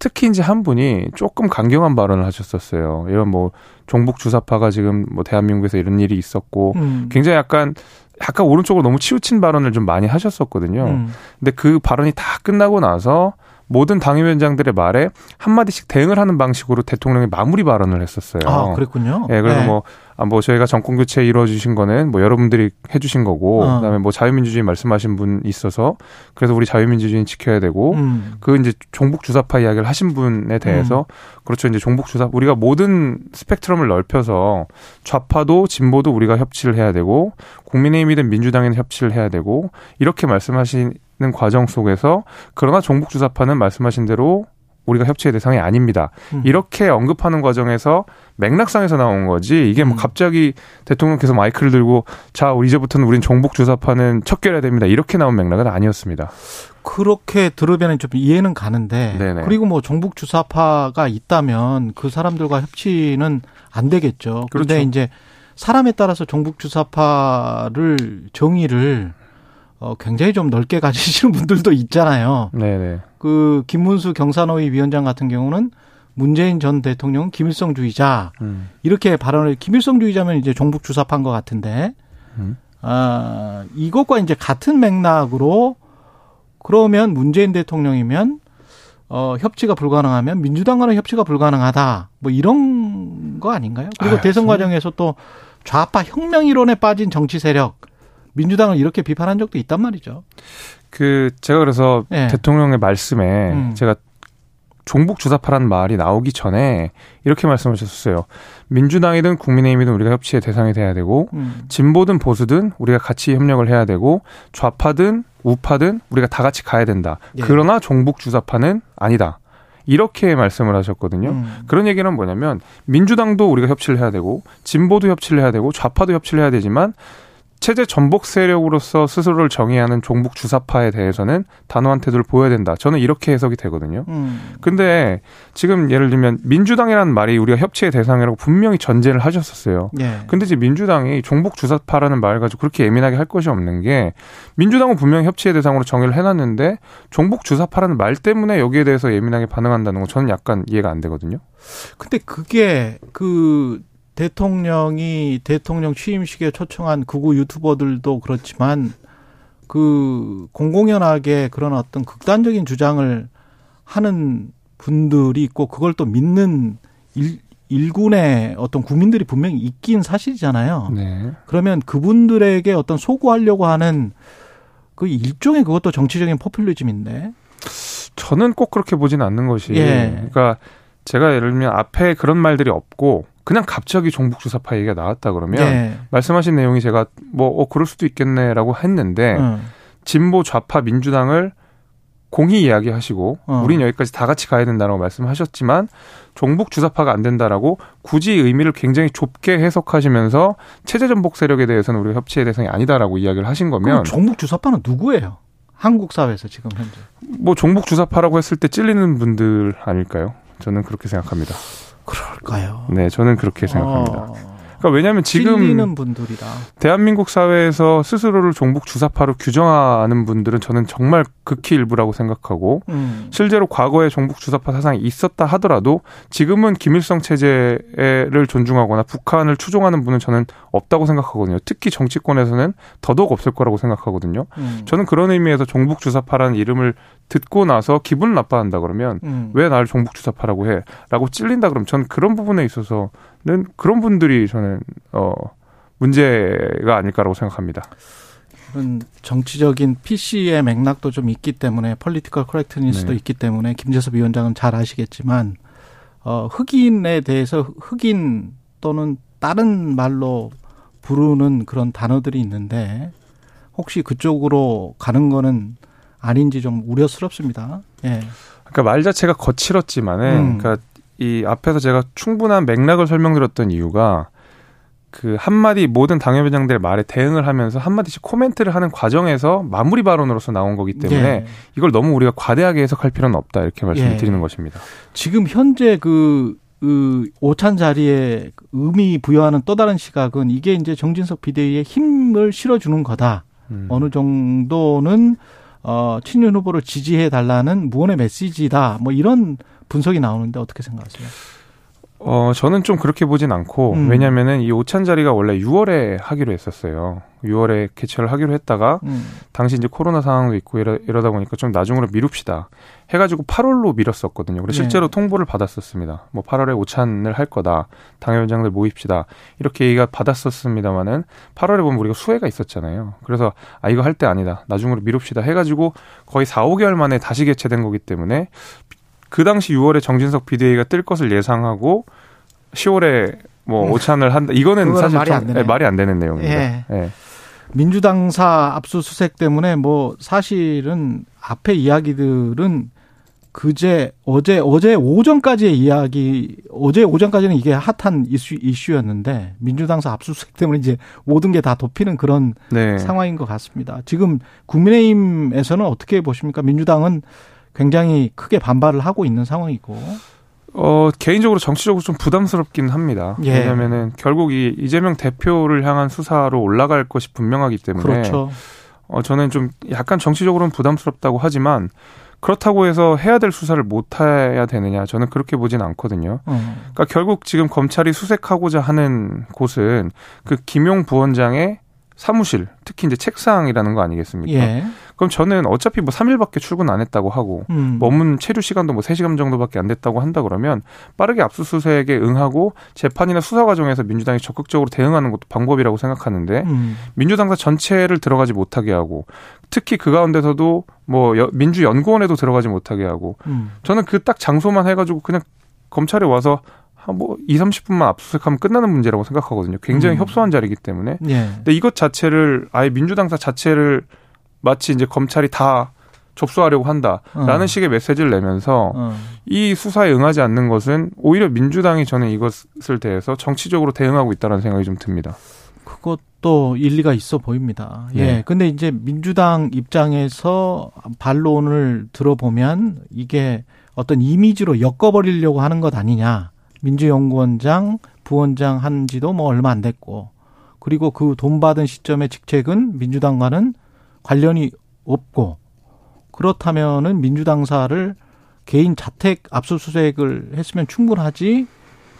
특히 이제 한 분이 조금 강경한 발언을 하셨었어요. 이런 뭐 종북 주사파가 지금 뭐 대한민국에서 이런 일이 있었고 음. 굉장히 약간 약간 오른쪽으로 너무 치우친 발언을 좀 많이 하셨었거든요. 음. 근데 그 발언이 다 끝나고 나서 모든 당협위원장들의 말에 한마디씩 대응을 하는 방식으로 대통령이 마무리 발언을 했었어요. 아, 그랬군요. 예, 그래서 네. 뭐, 아, 뭐 저희가 정권 교체 이루어 주신 거는 뭐 여러분들이 해 주신 거고, 어. 그다음에 뭐 자유민주주의 말씀하신 분 있어서 그래서 우리 자유민주주의 지켜야 되고, 음. 그 이제 종북 주사파 이야기를 하신 분에 대해서 음. 그렇죠 이제 종북 주사 우리가 모든 스펙트럼을 넓혀서 좌파도 진보도 우리가 협치를 해야 되고 국민의힘이든 민주당에는 협치를 해야 되고 이렇게 말씀하신 과정 속에서 그러나 종북 주사파는 말씀하신 대로 우리가 협치의 대상이 아닙니다. 음. 이렇게 언급하는 과정에서 맥락상에서 나온 거지 이게 뭐 음. 갑자기 대통령께서 마이크를 들고 자 이제부터는 우린 종북 주사파는 척결해야 됩니다. 이렇게 나온 맥락은 아니었습니다. 그렇게 들으면 좀 이해는 가는데 네네. 그리고 뭐 종북 주사파가 있다면 그 사람들과 협치는 안 되겠죠. 그런데 그렇죠. 이제 사람에 따라서 종북 주사파를 정의를 어, 굉장히 좀 넓게 가지시는 분들도 있잖아요. 네네. 그 김문수 경산호위 위원장 같은 경우는 문재인 전 대통령은 김일성주의자 음. 이렇게 발언을 김일성주의자면 이제 종북 주사파인 것 같은데 음. 아 이것과 이제 같은 맥락으로 그러면 문재인 대통령이면 어 협치가 불가능하면 민주당과는 협치가 불가능하다 뭐 이런 거 아닌가요? 그리고 아, 대선 과정에서 또 좌파 혁명 이론에 빠진 정치 세력 민주당을 이렇게 비판한 적도 있단 말이죠. 그 제가 그래서 네. 대통령의 말씀에 음. 제가 종북 주사파라는 말이 나오기 전에 이렇게 말씀하셨어요. 민주당이든 국민의힘이든 우리가 협치의 대상이 돼야 되고 음. 진보든 보수든 우리가 같이 협력을 해야 되고 좌파든 우파든 우리가 다 같이 가야 된다. 예. 그러나 종북 주사파는 아니다. 이렇게 말씀을 하셨거든요. 음. 그런 얘기는 뭐냐면 민주당도 우리가 협치를 해야 되고 진보도 협치를 해야 되고 좌파도 협치를 해야 되지만 체제 전복 세력으로서 스스로를 정의하는 종북 주사파에 대해서는 단호한 태도를 보여야 된다. 저는 이렇게 해석이 되거든요. 음. 근데 지금 예를 들면 민주당이라는 말이 우리가 협치의 대상이라고 분명히 전제를 하셨었어요. 예. 근데 이제 민주당이 종북 주사파라는 말 가지고 그렇게 예민하게 할 것이 없는 게 민주당은 분명히 협치의 대상으로 정의를 해놨는데 종북 주사파라는 말 때문에 여기에 대해서 예민하게 반응한다는 건 저는 약간 이해가 안 되거든요. 근데 그게 그 대통령이 대통령 취임식에 초청한 극우 유튜버들도 그렇지만 그 공공연하게 그런 어떤 극단적인 주장을 하는 분들이 있고 그걸 또 믿는 일, 일군의 어떤 국민들이 분명히 있긴 사실이잖아요. 네. 그러면 그분들에게 어떤 소구하려고 하는 그 일종의 그것도 정치적인 포퓰리즘인데 저는 꼭 그렇게 보지는 않는 것이 예. 그러니까 제가 예를 들면 앞에 그런 말들이 없고 그냥 갑자기 종북 주사파 얘기가 나왔다 그러면 네. 말씀하신 내용이 제가 뭐 어, 그럴 수도 있겠네라고 했는데 음. 진보 좌파 민주당을 공히 이야기하시고 어. 우린 여기까지 다 같이 가야 된다라고 말씀하셨지만 종북 주사파가 안 된다라고 굳이 의미를 굉장히 좁게 해석하시면서 체제 전복 세력에 대해서는 우리가 협치의 대상이 아니다라고 이야기를 하신 거면 종북 주사파는 누구예요? 한국 사회에서 지금 현재 뭐 종북 주사파라고 했을 때 찔리는 분들 아닐까요? 저는 그렇게 생각합니다. 그럴까요? 네, 저는 그렇게 생각합니다. 어. 그러니까 왜냐하면 지금. 대한민국 사회에서 스스로를 종북 주사파로 규정하는 분들은 저는 정말 극히 일부라고 생각하고 음. 실제로 과거에 종북 주사파 사상이 있었다 하더라도 지금은 김일성 체제를 존중하거나 북한을 추종하는 분은 저는 없다고 생각하거든요. 특히 정치권에서는 더더욱 없을 거라고 생각하거든요. 음. 저는 그런 의미에서 종북 주사파라는 이름을 듣고 나서 기분 나빠한다 그러면 음. 왜 나를 종북 주사파라고 해? 라고 찔린다 그러면 저는 그런 부분에 있어서 는 그런 분들이 저는 어 문제가 아닐까라고 생각합니다. 정치적인 PC의 맥락도 좀 있기 때문에 political correctness도 네. 있기 때문에 김재섭 위원장은 잘 아시겠지만 어 흑인에 대해서 흑인 또는 다른 말로 부르는 그런 단어들이 있는데 혹시 그쪽으로 가는 거는 아닌지 좀 우려스럽습니다. 예. 그러니까 말 자체가 거칠었지만은 음. 그러니까 이 앞에서 제가 충분한 맥락을 설명드렸던 이유가 그 한마디 모든 당협위원장들 말에 대응을 하면서 한마디씩 코멘트를 하는 과정에서 마무리 발언으로서 나온 거기 때문에 예. 이걸 너무 우리가 과대하게 해석할 필요는 없다 이렇게 말씀을 예. 드리는 것입니다. 지금 현재 그, 그 오찬 자리에 의미 부여하는 또 다른 시각은 이게 이제 정진석 비대위에 힘을 실어주는 거다. 음. 어느 정도는 어, 친윤 후보를 지지해 달라는 무언의 메시지다. 뭐 이런 분석이 나오는데 어떻게 생각하세요? 어, 저는 좀 그렇게 보진 않고, 음. 왜냐면은 이 오찬 자리가 원래 6월에 하기로 했었어요. 6월에 개최를 하기로 했다가, 음. 당시 이제 코로나 상황도 있고 이러, 이러 다 보니까 좀 나중으로 미룹시다. 해가지고 8월로 미뤘었거든요. 그래서 네. 실제로 통보를 받았었습니다. 뭐 8월에 오찬을 할 거다. 당협위원장들 모입시다. 이렇게 얘기가 받았었습니다만은 8월에 보면 우리가 수혜가 있었잖아요. 그래서 아, 이거 할 때 아니다. 나중으로 미룹시다. 해가지고 거의 4, 5개월 만에 다시 개최된 거기 때문에 그 당시 6월에 정진석 비대위가 뜰 것을 예상하고 10월에 뭐 음. 오찬을 한다. 이거는 사실 말이, 안 네, 말이 안 되는 내용입니다. 예. 네. 민주당사 압수수색 때문에 뭐 사실은 앞에 이야기들은 그제 어제 어제 오전까지의 이야기 어제 오전까지는 이게 핫한 이슈 이슈였는데 민주당사 압수수색 때문에 이제 모든 게 다 덮이는 그런 네. 상황인 것 같습니다. 지금 국민의힘에서는 어떻게 보십니까? 민주당은 굉장히 크게 반발을 하고 있는 상황이고. 어, 개인적으로 정치적으로 좀 부담스럽긴 합니다. 예. 왜냐면은 결국 이 이재명 대표를 향한 수사로 올라갈 것이 분명하기 때문에. 그렇죠. 어, 저는 좀 약간 정치적으로는 부담스럽다고 하지만 그렇다고 해서 해야 될 수사를 못 해야 되느냐 저는 그렇게 보진 않거든요. 음. 그러니까 결국 지금 검찰이 수색하고자 하는 곳은 그 김용 부원장의 사무실, 특히 이제 책상이라는 거 아니겠습니까? 예. 그럼 저는 어차피 뭐 3일밖에 출근 안 했다고 하고 음. 머문 체류 시간도 뭐 3시간 정도밖에 안 됐다고 한다 그러면 빠르게 압수수색에 응하고 재판이나 수사 과정에서 민주당이 적극적으로 대응하는 것도 방법이라고 생각하는데 음. 민주당사 전체를 들어가지 못하게 하고 특히 그 가운데서도 뭐 민주연구원에도 들어가지 못하게 하고 음. 저는 그 딱 장소만 해가지고 그냥 검찰에 와서 한뭐 2, 30분만 압수수색하면 끝나는 문제라고 생각하거든요. 굉장히 음. 협소한 자리이기 때문에. 예. 근데 이것 자체를 아예 민주당사 자체를 마치 이제 검찰이 다 접수하려고 한다라는 어. 식의 메시지를 내면서 어. 이 수사에 응하지 않는 것은 오히려 민주당이 저는 이것을 대해서 정치적으로 대응하고 있다는 생각이 좀 듭니다. 그것도 일리가 있어 보입니다. 예. 예. 근데 이제 민주당 입장에서 반론을 들어보면 이게 어떤 이미지로 엮어버리려고 하는 것 아니냐. 민주연구원장, 부원장 한 지도 뭐 얼마 안 됐고, 그리고 그 돈 받은 시점의 직책은 민주당과는 관련이 없고, 그렇다면은 민주당사를 개인 자택 압수수색을 했으면 충분하지,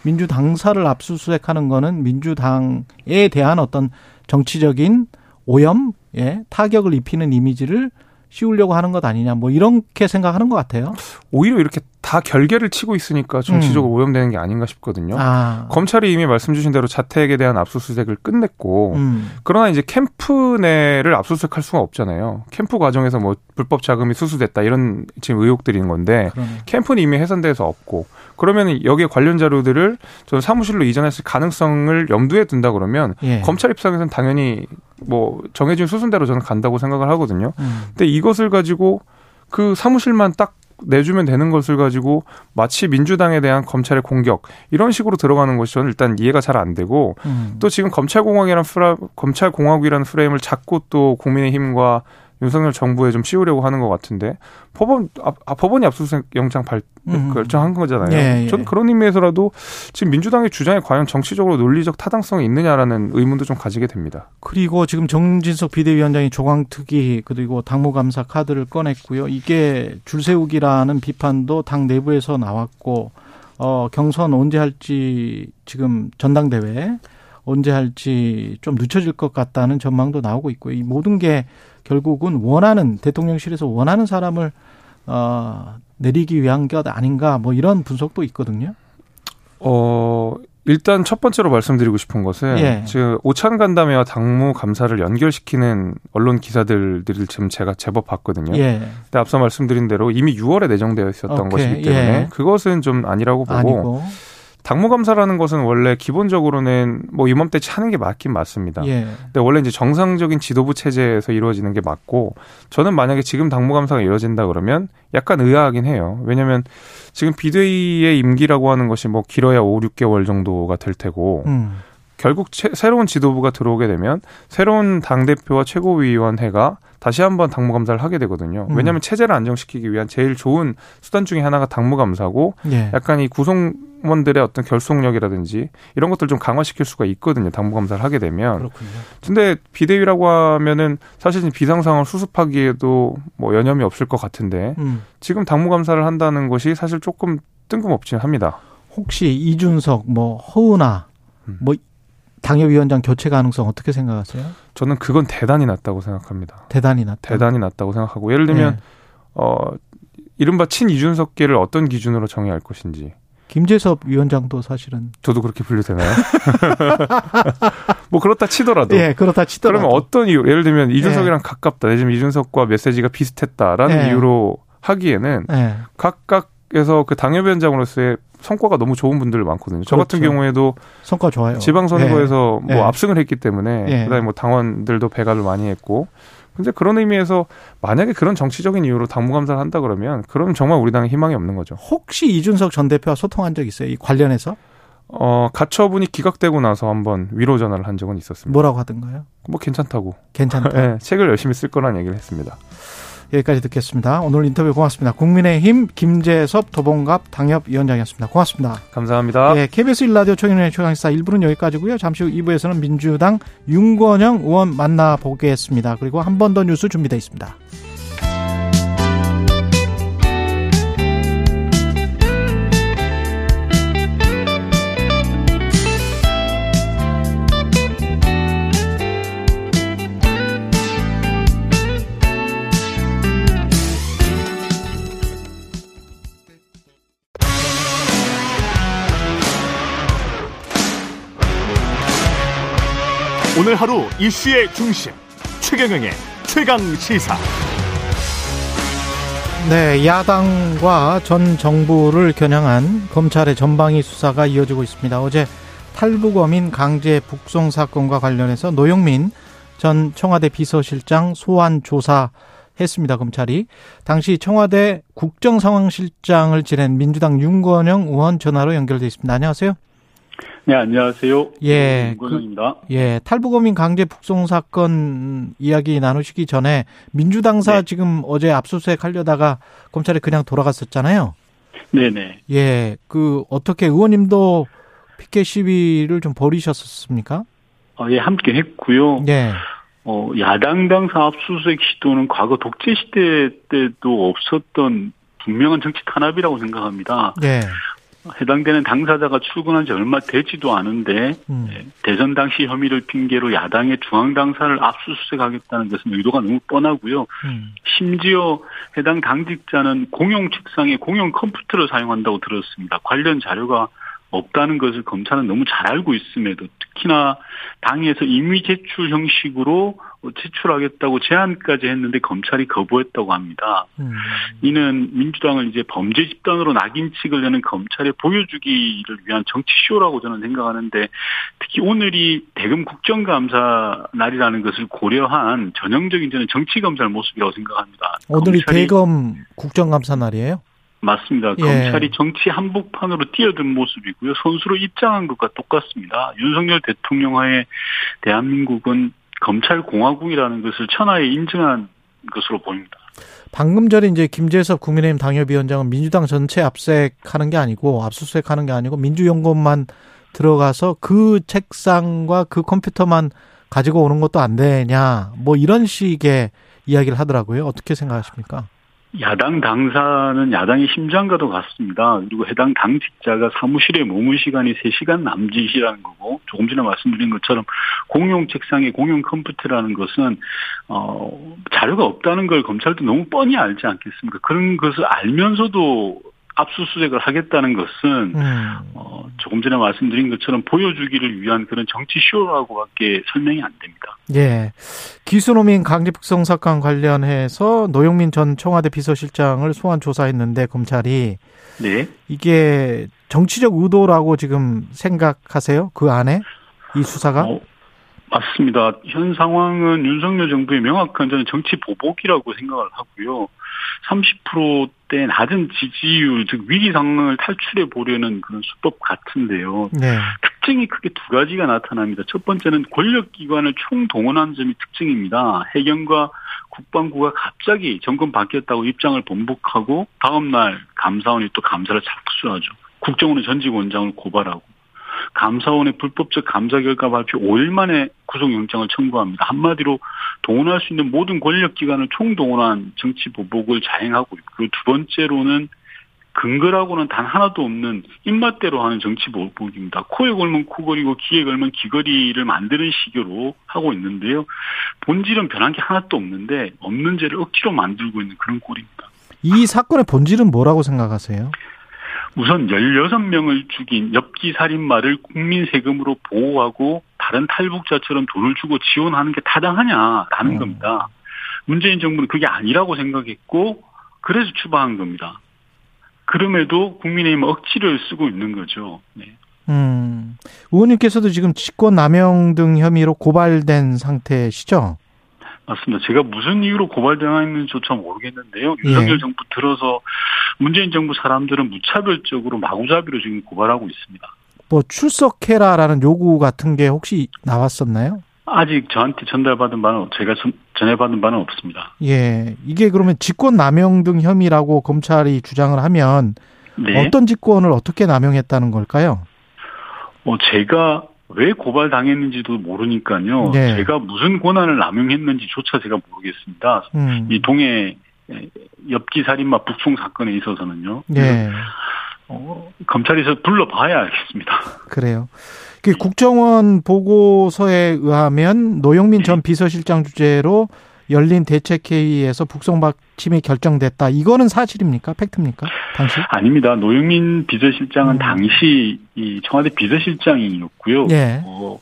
민주당사를 압수수색하는 거는 민주당에 대한 어떤 정치적인 오염, 예, 타격을 입히는 이미지를 씌우려고 하는 것 아니냐, 뭐 이렇게 생각하는 것 같아요. 오히려 이렇게 다 결계를 치고 있으니까 정치적으로 음. 오염되는 게 아닌가 싶거든요. 아. 검찰이 이미 말씀 주신 대로 자택에 대한 압수수색을 끝냈고 음. 그러나 이제 캠프 내를 압수수색할 수가 없잖아요. 캠프 과정에서 뭐 불법 자금이 수수됐다 이런 지금 의혹들이 있는 건데 그러네. 캠프는 이미 해산돼서 없고 그러면 여기에 관련 자료들을 저는 사무실로 이전했을 가능성을 염두에 둔다 그러면 예. 검찰 입장에서는 당연히 뭐 정해진 수순대로 저는 간다고 생각을 하거든요. 음. 근데 이것을 가지고 그 사무실만 딱 내주면 되는 것을 가지고 마치 민주당에 대한 검찰의 공격 이런 식으로 들어가는 것이 저는 일단 이해가 잘 안 되고 음. 또 지금 검찰공화국이라는 프라, 검찰공화국이라는 프레임을 자꾸 또 국민의힘과 윤석열 정부에 좀 씌우려고 하는 것 같은데 법원 아, 아 법원이 압수수색 영장 발 음. 결정한 거잖아요. 예, 예. 전 그런 의미에서라도 지금 민주당의 주장에 과연 정치적으로 논리적 타당성이 있느냐라는 의문도 좀 가지게 됩니다. 그리고 지금 정진석 비대위원장이 조광특위 그리고 당무감사 카드를 꺼냈고요. 이게 줄세우기라는 비판도 당 내부에서 나왔고 어 경선 언제 할지 지금 전당대회 언제 할지 좀 늦춰질 것 같다는 전망도 나오고 있고요. 이 모든 게 결국은 원하는 대통령실에서 원하는 사람을 어, 내리기 위한 것 아닌가 뭐 이런 분석도 있거든요. 어 일단 첫 번째로 말씀드리고 싶은 것은 예. 지금 오찬 간담회와 당무 감사를 연결시키는 언론 기사들을 지금 제가 제법 봤거든요. 예. 근데 앞서 말씀드린 대로 이미 6월에 내정되어 있었던 오케이. 것이기 때문에 예. 그것은 좀 아니라고 보고 아니고. 당무감사라는 것은 원래 기본적으로는 뭐 이맘때치 하는 게 맞긴 맞습니다. 예. 근데 원래 이제 정상적인 지도부 체제에서 이루어지는 게 맞고 저는 만약에 지금 당무 감사가 이루어진다 그러면 약간 의아하긴 해요. 왜냐면 지금 비대위의 임기라고 하는 것이 뭐 길어야 5, 6개월 정도가 될 테고 음. 결국 채, 새로운 지도부가 들어오게 되면 새로운 당 대표와 최고위원회가 다시 한번 당무 감사를 하게 되거든요. 음. 왜냐하면 체제를 안정시키기 위한 제일 좋은 수단 중에 하나가 당무 감사고 예. 약간 이 구성원들의 어떤 결속력이라든지 이런 것들 좀 강화시킬 수가 있거든요. 당무 감사를 하게 되면. 그렇군요. 근데 비대위라고 하면은 사실 비상상을 수습하기에도 뭐 여념이 없을 것 같은데 음. 지금 당무 감사를 한다는 것이 사실 조금 뜬금없긴 합니다. 혹시 이준석, 뭐 허은아, 음. 뭐 당협위원장 교체 가능성 어떻게 생각하세요? 저는 그건 대단히 낮다고 생각합니다. 대단히 낮다. 대단히 낮다고 생각하고 예를 들면 네. 어 이른바 친 이준석계를 어떤 기준으로 정의할 것인지. 김재섭 위원장도 사실은 저도 그렇게 분류되나요? 뭐 그렇다 치더라도. 예, 그렇다 치더라도. 그러면 어떤 이유? 예를 들면 이준석이랑 예. 가깝다. 예를 들면 이준석과 메시지가 비슷했다라는 예. 이유로 하기에는 예. 각각 에서 그 당협위원장으로서의 성과가 너무 좋은 분들 많거든요. 저 그렇죠. 같은 경우에도 성과 좋아요. 지방선거에서 네. 뭐 네. 압승을 했기 때문에 네. 그다음에 뭐 당원들도 배가를 많이 했고 근데 그런 의미에서 만약에 그런 정치적인 이유로 당무감사를 한다 그러면 그럼 정말 우리 당에 희망이 없는 거죠. 혹시 이준석 전 대표와 소통한 적 있어요? 이 관련해서? 어, 가처분이 기각되고 나서 한번 위로 전화를 한 적은 있었습니다. 뭐라고 하던가요? 뭐 괜찮다고. 괜찮다. 네, 책을 열심히 쓸 거란 얘기를 했습니다. 여기까지 듣겠습니다. 오늘 인터뷰 고맙습니다. 국민의힘 김재섭 도봉갑 당협위원장이었습니다. 고맙습니다. 감사합니다. 네, KBS 1라디오 총인의 최강시사 1부는 여기까지고요. 잠시 후 2부에서는 민주당 윤건영 의원 만나보겠습니다. 그리고 한 번 더 뉴스 준비되어 있습니다. 오늘 하루 이슈의 중심 최경영의 최강 시사. 네, 야당과 전 정부를 겨냥한 검찰의 전방위 수사가 이어지고 있습니다. 어제 탈북어민 강제 북송 사건과 관련해서 노영민 전 청와대 비서실장 소환 조사했습니다. 검찰이 당시 청와대 국정상황실장을 지낸 민주당 윤건영 의원 전화로 연결돼 있습니다. 안녕하세요. 네, 안녕하세요. 예. 권입니다 그, 예. 탈북어민 강제 북송 사건 이야기 나누시기 전에 민주당사 네. 지금 어제 압수수색 하려다가 검찰에 그냥 돌아갔었잖아요. 네네. 예. 그, 어떻게 의원님도 피켓 시위를 좀 벌이셨습니까? 어, 예, 함께 했고요. 예. 어, 야당 당사 압수수색 시도는 과거 독재 시대 때도 없었던 분명한 정치 탄압이라고 생각합니다. 네. 해당되는 당사자가 출근한 지 얼마 되지도 않은데 음. 예, 대선 당시 혐의를 핑계로 야당의 중앙 당사를 압수수색하겠다는 것은 의도가 너무 뻔하고요. 음. 심지어 해당 당직자는 공용 책상에 공용 컴퓨터를 사용한다고 들었습니다. 관련 자료가 없다는 것을 검찰은 너무 잘 알고 있음에도 특히나 당에서 임의 제출 형식으로 제출하겠다고 제안까지 했는데 검찰이 거부했다고 합니다. 음. 이는 민주당을 이제 범죄 집단으로 낙인 찍으려는 검찰의 보여주기를 위한 정치 쇼라고 저는 생각하는데 특히 오늘이 대검 국정감사 날이라는 것을 고려한 전형적인 저는 정치 검찰 모습이라고 생각합니다. 오늘이 대검 국정감사 날이에요? 맞습니다. 예. 검찰이 정치 한복판으로 뛰어든 모습이고요. 선수로 입장한 것과 똑같습니다. 윤석열 대통령 하에 대한민국은 검찰 공화국이라는 것을 천하에 인정한 것으로 보입니다. 방금 전에 이제 김재섭 국민의힘 당협위원장은 민주당 전체 압색하는 게 아니고 압수수색하는 게 아니고 민주연구원만 들어가서 그 책상과 그 컴퓨터만 가지고 오는 것도 안 되냐 뭐 이런 식의 이야기를 하더라고요. 어떻게 생각하십니까? 야당 당사는 야당의 심장과도 같습니다. 그리고 해당 당직자가 사무실에 머물 시간이 3시간 남짓이라는 거고 조금 전에 말씀드린 것처럼 공용 책상에 공용 컴퓨터라는 것은 어 자료가 없다는 걸 검찰도 너무 뻔히 알지 않겠습니까? 그런 것을 알면서도 압수수색을 하겠다는 것은 음. 어, 조금 전에 말씀드린 것처럼 보여주기를 위한 그런 정치 쇼라고밖에 설명이 안 됩니다. 예, 기수노민 강제북송 사건 관련해서 노영민 전 청와대 비서실장을 소환 조사했는데 검찰이 네 이게 정치적 의도라고 지금 생각하세요? 그 안에 이 수사가? 어, 맞습니다. 현 상황은 윤석열 정부의 명확한 저는 정치 보복이라고 생각을 하고요. 30%대 낮은 지지율, 즉 위기 상황을 탈출해 보려는 그런 수법 같은데요. 네. 특징이 크게 두 가지가 나타납니다. 첫 번째는 권력기관을 총동원한 점이 특징입니다. 해경과 국방부가 갑자기 정권 바뀌었다고 입장을 번복하고 다음날 감사원이 또 감사를 착수하죠. 국정원은 전직 원장을 고발하고 감사원의 불법적 감사 결과 발표 5일 만에 구속영장을 청구합니다. 한마디로 동원할 수 있는 모든 권력기관을 총동원한 정치 보복을 자행하고 있고 두 번째로는 근거라고는 단 하나도 없는 입맛대로 하는 정치 보복입니다. 코에 걸면 코걸이고 귀에 걸면 귀걸이를 만드는 식으로 하고 있는데요. 본질은 변한 게 하나도 없는데 없는 죄를 억지로 만들고 있는 그런 꼴입니다. 이 사건의 본질은 뭐라고 생각하세요? 우선 16명을 죽인 엽기 살인마를 국민 세금으로 보호하고 다른 탈북자처럼 돈을 주고 지원하는 게 타당하냐라는 음. 겁니다. 문재인 정부는 그게 아니라고 생각했고 그래서 추방한 겁니다. 그럼에도 국민의힘 억지를 쓰고 있는 거죠. 네. 음, 의원님께서도 지금 직권 남용 등 혐의로 고발된 상태시죠? 맞습니다. 제가 무슨 이유로 고발당했는지조차 모르겠는데요. 윤석열 예. 정부 들어서 문재인 정부 사람들은 무차별적으로 마구잡이로 지금 고발하고 있습니다. 뭐 출석해라라는 요구 같은 게 혹시 나왔었나요? 아직 저한테 전달받은 바는 제가 전해받은 바는 없습니다. 예, 이게 그러면 직권 남용 등 혐의라고 검찰이 주장을 하면 네. 어떤 직권을 어떻게 남용했다는 걸까요? 뭐 제가 왜 고발당했는지도 모르니까요. 네. 제가 무슨 권한을 남용했는지조차 제가 모르겠습니다. 음. 이 동해 엽기 살인마 북송 사건에 있어서는요. 네. 어, 검찰에서 불러봐야 알겠습니다. 그래요. 그 국정원 보고서에 의하면 노영민 전 네. 비서실장 주재로 열린 대책회의에서 북송 받침이 결정됐다. 이거는 사실입니까? 팩트입니까? 당시? 아닙니다. 노영민 비서실장은 음. 당시 이 청와대 비서실장이었고요. 예. 어,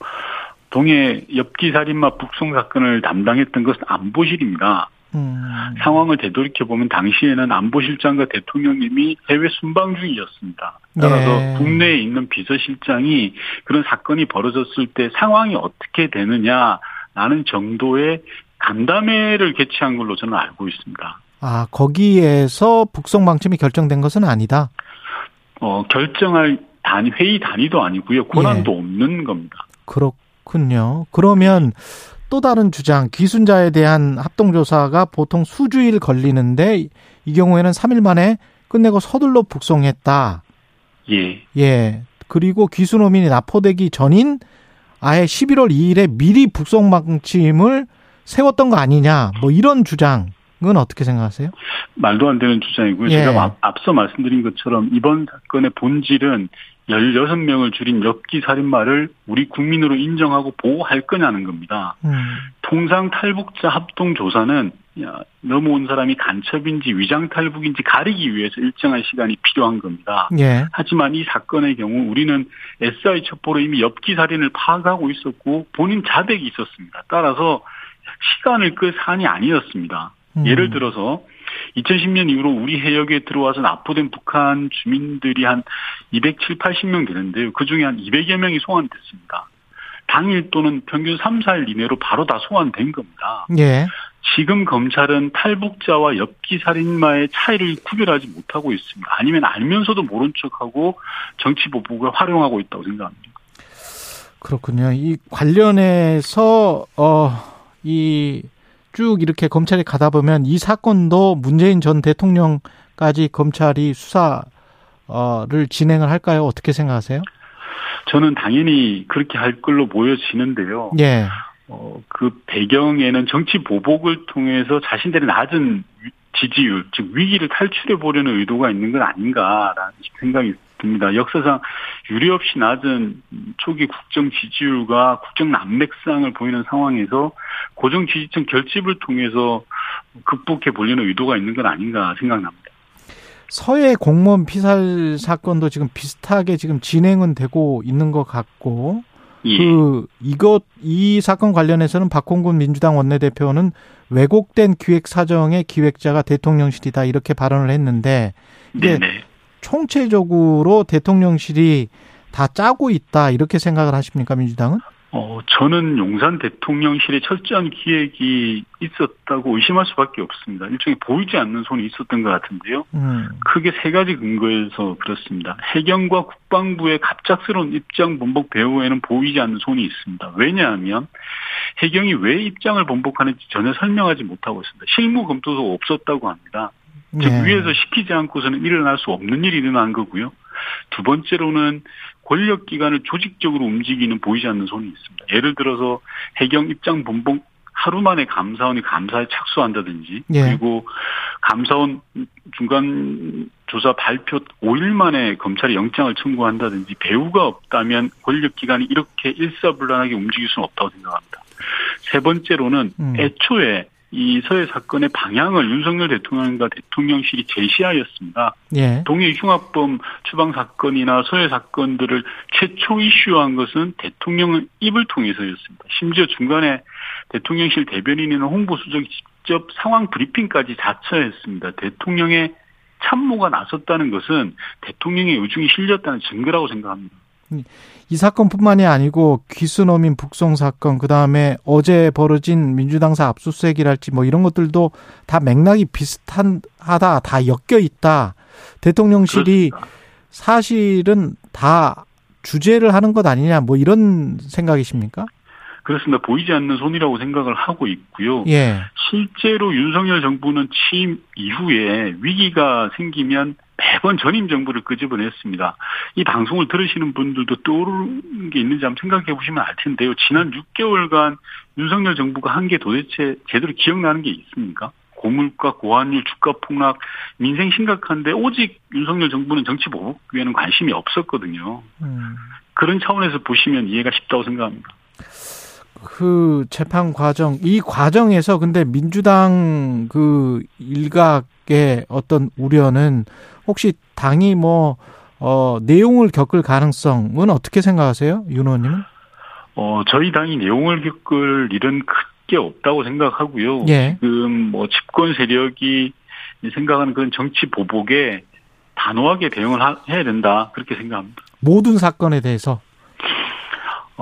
동해 엽기 살인마 북송 사건을 담당했던 것은 안보실입니다. 음. 상황을 되돌이켜 보면 당시에는 안보실장과 대통령님이 해외 순방 중이었습니다. 따라서 네. 국내에 있는 비서실장이 그런 사건이 벌어졌을 때 상황이 어떻게 되느냐 라는 정도의 간담회를 개최한 걸로 저는 알고 있습니다. 아, 거기에서 북송 방침이 결정된 것은 아니다? 어, 결정할 단, 회의 단위도 아니고요. 권한도 예. 없는 겁니다. 그렇군요. 그러면 또 다른 주장, 기순자에 대한 합동조사가 보통 수주일 걸리는데 이 경우에는 3일 만에 끝내고 서둘러 북송했다. 예. 예. 그리고 귀순호민이 납포되기 전인 아예 11월 2일에 미리 북송 방침을 세웠던 거 아니냐 뭐 이런 주장은 어떻게 생각하세요? 말도 안 되는 주장이고요. 예. 제가 앞서 말씀드린 것처럼 이번 사건의 본질은 16명을 줄인 엽기 살인마를 우리 국민으로 인정하고 보호할 거냐는 겁니다. 음. 통상 탈북자 합동 조사는 넘어온 사람이 간첩인지 위장 탈북인지 가리기 위해서 일정한 시간이 필요한 겁니다. 예. 하지만 이 사건의 경우 우리는 SI 첩보로 이미 엽기 살인을 파악하고 있었고 본인 자백이 있었습니다. 따라서 시간을 끌 사안이 아니었습니다. 음. 예를 들어서 2010년 이후로 우리 해역에 들어와서 납포된 북한 주민들이 한 270, 80명 되는데요. 그 중에 한 200여 명이 소환됐습니다. 당일 또는 평균 3, 4일 이내로 바로 다 소환된 겁니다. 예. 지금 검찰은 탈북자와 엽기 살인마의 차이를 구별하지 못하고 있습니다. 아니면 알면서도 모른 척하고 정치 보복을 활용하고 있다고 생각합니다. 그렇군요. 이 관련해서 어 이 쭉 이렇게 검찰이 가다 보면 이 사건도 문재인 전 대통령까지 검찰이 수사를 진행을 할까요? 어떻게 생각하세요? 저는 당연히 그렇게 할 걸로 보여지는데요. 예. 어, 그 배경에는 정치 보복을 통해서 자신들의 낮은 지지율, 즉 위기를 탈출해 보려는 의도가 있는 건 아닌가라는 생각이 듭니다. 역사상 유례 없이 낮은 초기 국정 지지율과 국정 난맥상을 보이는 상황에서 고정 지지층 결집을 통해서 극복해 보려는 의도가 있는 건 아닌가 생각납니다. 서해 공무원 피살 사건도 지금 비슷하게 지금 진행은 되고 있는 것 같고 예. 그 이것 이 사건 관련해서는 박홍근 민주당 원내대표는 왜곡된 기획 사정의 기획자가 대통령실이다 이렇게 발언을 했는데 이게 네네. 총체적으로 대통령실이 다 짜고 있다 이렇게 생각을 하십니까 민주당은? 어, 저는 용산 대통령실에 철저한 기획이 있었다고 의심할 수밖에 없습니다. 일종의 보이지 않는 손이 있었던 것 같은데요. 음. 크게 세 가지 근거에서 그렇습니다. 해경과 국방부의 갑작스러운 입장 번복 배후에는 보이지 않는 손이 있습니다. 왜냐하면 해경이 왜 입장을 번복하는지 전혀 설명하지 못하고 있습니다. 실무 검토도 없었다고 합니다. 즉 네. 위에서 시키지 않고서는 일어날 수 없는 일이 일어난 거고요. 두 번째로는 권력 기관을 조직적으로 움직이는 보이지 않는 손이 있습니다. 예를 들어서 해경 입장 본봉 하루 만에 감사원이 감사에 착수한다든지 예. 그리고 감사원 중간 조사 발표 5일 만에 검찰이 영장을 청구한다든지 배우가 없다면 권력 기관이 이렇게 일사불란하게 움직일 수는 없다고 생각합니다. 세 번째로는 음. 애초에 이 서해 사건의 방향을 윤석열 대통령과 대통령실이 제시하였습니다. 예. 동해 흉악범 추방 사건이나 서해 사건들을 최초 이슈한 것은 대통령의 입을 통해서였습니다. 심지어 중간에 대통령실 대변인이나 홍보수석이 직접 상황 브리핑까지 자처했습니다. 대통령의 참모가 나섰다는 것은 대통령의 의중이 실렸다는 증거라고 생각합니다. 이 사건뿐만이 아니고 귀순어민 북송 사건 그다음에 어제 벌어진 민주당사 압수수색이랄지 뭐 이런 것들도 다 맥락이 비슷하다 다 엮여 있다. 대통령실이 그렇습니다. 사실은 다 주제를 하는 것 아니냐 뭐 이런 생각이십니까? 그렇습니다. 보이지 않는 손이라고 생각을 하고 있고요. 예. 실제로 윤석열 정부는 취임 이후에 위기가 생기면 매번 전임 정부를 끄집어냈습니다. 이 방송을 들으시는 분들도 떠오르는 게 있는지 한번 생각해 보시면 알 텐데요. 지난 6개월간 윤석열 정부가 한 게 도대체 제대로 기억나는 게 있습니까? 고물가, 고환율, 주가 폭락, 민생 심각한데 오직 윤석열 정부는 정치 보복에는 관심이 없었거든요. 음. 그런 차원에서 보시면 이해가 쉽다고 생각합니다. 그 재판 과정 이 과정에서 근데 민주당 그 일각의 어떤 우려는 혹시 당이 뭐 어, 내용을 겪을 가능성은 어떻게 생각하세요, 윤 의원님은? 어, 저희 당이 내용을 겪을 일은 크게 없다고 생각하고요. 예. 지금 뭐 집권 세력이 생각하는 그런 정치 보복에 단호하게 대응을 해야 된다 그렇게 생각합니다. 모든 사건에 대해서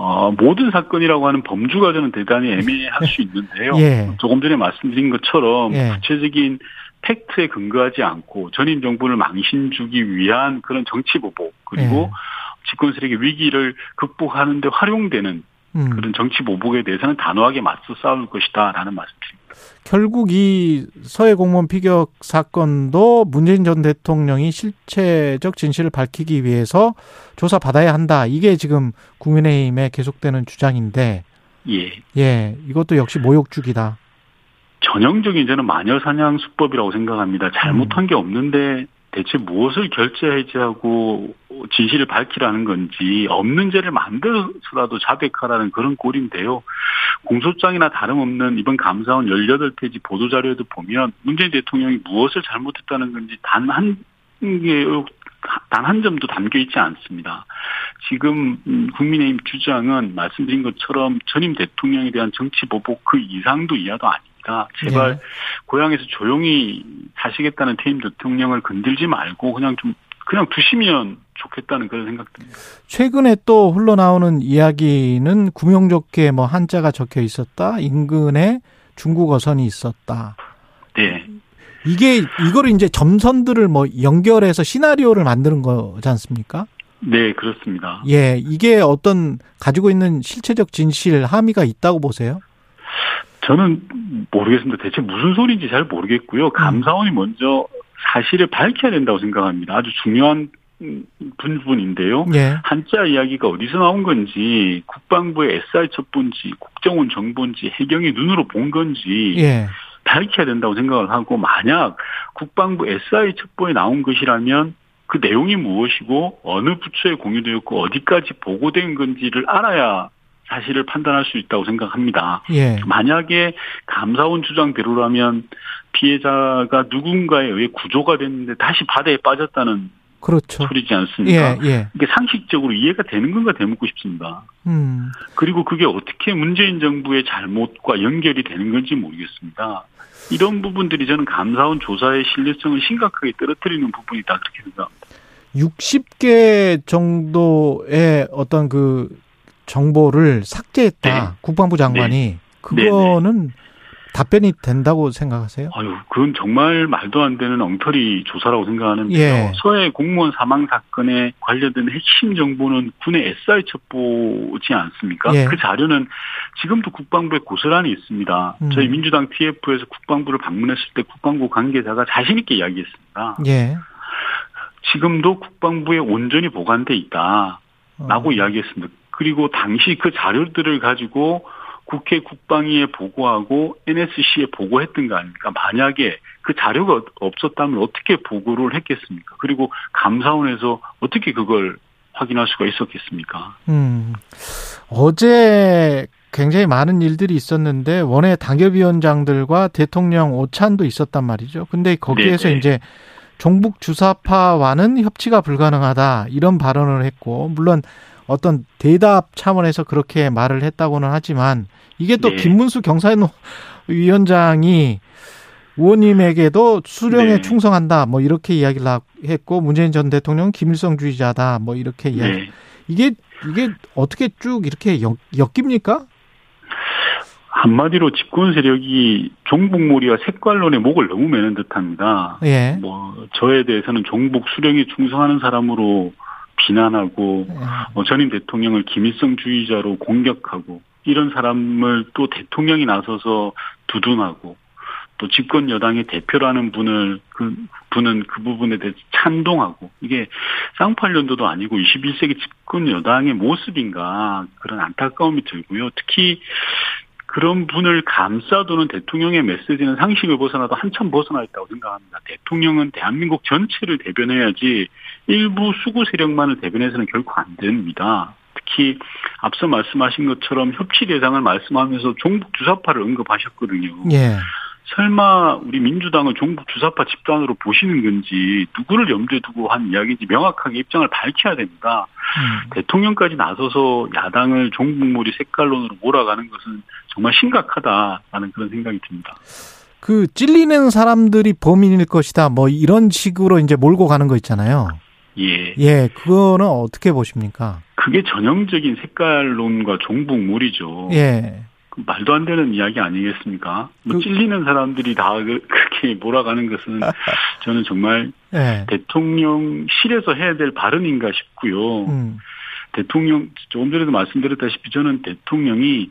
어, 모든 사건이라고 하는 범주가 저는 대단히 애매할 수 있는데요. 예. 조금 전에 말씀드린 것처럼 예. 구체적인 팩트에 근거하지 않고 전임 정부를 망신 주기 위한 그런 정치 보복 그리고 예. 집권 세력의 위기를 극복하는 데 활용되는 음. 그런 정치 보복에 대해서는 단호하게 맞서 싸울 것이다라는 말씀드립니다. 결국 이 서해 공무원 피격 사건도 문재인 전 대통령이 실체적 진실을 밝히기 위해서 조사 받아야 한다. 이게 지금 국민의힘에 계속되는 주장인데, 예, 예, 이것도 역시 모욕죽이다. 전형적인 저는 마녀 사냥 수법이라고 생각합니다. 잘못한 음. 게 없는데 대체 무엇을 결제해지하고 진실을 밝히라는 건지 없는 죄를 만들어서라도 자백하라는 그런 꼴인데요. 공소장이나 다름없는 이번 감사원 18페이지 보도자료에도 보면 문재인 대통령이 무엇을 잘못했다는 건지 단 한 개, 단한 점도 담겨 있지 않습니다. 지금 국민의힘 주장은 말씀드린 것처럼 전임 대통령에 대한 정치 보복 그 이상도 이하도 아닙니다. 있으니까 제발 네. 고향에서 조용히 사시겠다는 퇴임 대통령을 건들지 말고 그냥 좀 그냥 두시면 좋겠다는 그런 생각듭니다. 최근에 또 흘러나오는 이야기는 구명조끼에 뭐 한자가 적혀 있었다. 인근에 중국 어선이 있었다. 네. 이게 이거를 이제 점선들을 뭐 연결해서 시나리오를 만드는 거지 않습니까? 네, 그렇습니다. 예, 이게 어떤 가지고 있는 실체적 진실 함의가 있다고 보세요? 저는 모르겠습니다. 대체 무슨 소리인지 잘 모르겠고요. 감사원이 먼저 사실을 밝혀야 된다고 생각합니다. 아주 중요한 부분인데요. 예. 한자 이야기가 어디서 나온 건지 국방부의 SR 첩본지 국정원 정본지 해경이 눈으로 본 건지 예. 밝혀야 된다고 생각을 하고 만약 국방부 SI 첩보에 나온 것이라면 그 내용이 무엇이고 어느 부처에 공유되었고 어디까지 보고된 건지를 알아야 사실을 판단할 수 있다고 생각합니다. 예. 만약에 감사원 주장대로라면 피해자가 누군가에 의해 구조가 됐는데 다시 바다에 빠졌다는 그렇죠. 소리지 않습니까? 예, 예. 이게 상식적으로 이해가 되는 건가 되묻고 싶습니다. 음. 그리고 그게 어떻게 문재인 정부의 잘못과 연결이 되는 건지 모르겠습니다. 이런 부분들이 저는 감사원 조사의 신뢰성을 심각하게 떨어뜨리는 부분이다 그렇게 생각합니다. 60개 정도의 어떤 그 정보를 삭제했다 네. 국방부 장관이 네. 그거는 네, 네. 답변이 된다고 생각하세요? 아유, 그건 정말 말도 안 되는 엉터리 조사라고 생각하는데요. 예. 서해 공무원 사망 사건에 관련된 핵심 정보는 군의 SI 첩보지 않습니까? 예. 그 자료는 지금도 국방부에 고스란히 있습니다. 음. 저희 민주당 TF에서 국방부를 방문했을 때 국방부 관계자가 자신 있게 이야기했습니다. 예. 지금도 국방부에 온전히 보관돼 있다. 라고 어. 이야기했습니다. 그리고 당시 그 자료들을 가지고 국회 국방위에 보고하고 NSC에 보고했던 거 아닙니까? 만약에 그 자료가 없었다면 어떻게 보고를 했겠습니까? 그리고 감사원에서 어떻게 그걸 확인할 수가 있었겠습니까? 음, 어제 굉장히 많은 일들이 있었는데 원외 당협위원장들과 대통령 오찬도 있었단 말이죠. 근데 거기에서 네네. 이제 종북 주사파와는 협치가 불가능하다 이런 발언을 했고 물론 어떤 대답 차원에서 그렇게 말을 했다고는 하지만 이게 또 네. 김문수 경사위원장이 의원님에게도 수령에 네. 충성한다 뭐 이렇게 이야기를 했고 문재인 전 대통령 김일성주의자다 뭐 이렇게 이야기 네. 이게 이게 어떻게 쭉 이렇게 엮, 엮입니까? 한마디로 집권 세력이 종북몰이와 색깔론의 목을 너무 매는 듯합니다. 예. 뭐 저에 대해서는 종북 수령에 충성하는 사람으로 비난하고 예. 어, 전임 대통령을 김일성주의자로 공격하고 이런 사람을 또 대통령이 나서서 두둔하고 또 집권 여당의 대표라는 분을 그 분은 그 부분에 대해 찬동하고 이게 쌍팔년도도 아니고 21세기 집권 여당의 모습인가 그런 안타까움이 들고요. 특히 그런 분을 감싸두는 대통령의 메시지는 상식을 벗어나도 한참 벗어나 있다고 생각합니다. 대통령은 대한민국 전체를 대변해야지 일부 수구 세력만을 대변해서는 결코 안 됩니다. 특히 앞서 말씀하신 것처럼 협치 대상을 말씀하면서 종북 주사파를 언급하셨거든요. 예. 설마 우리 민주당을 종북 주사파 집단으로 보시는 건지 누구를 염두에 두고 한 이야기인지 명확하게 입장을 밝혀야 됩니다. 음. 대통령까지 나서서 야당을 종북몰이 색깔론으로 몰아가는 것은 정말 심각하다라는 그런 생각이 듭니다. 그 찔리는 사람들이 범인일 것이다. 뭐 이런 식으로 이제 몰고 가는 거 있잖아요. 예. 예, 그거는 어떻게 보십니까? 그게 전형적인 색깔론과 종북물이죠. 예. 그 말도 안 되는 이야기 아니겠습니까? 뭐 그... 찔리는 사람들이 다 그, 그렇게 몰아가는 것은 저는 정말 예. 대통령실에서 해야 될 발언인가 싶고요. 음. 대통령 조금 전에도 말씀드렸다시피 저는 대통령이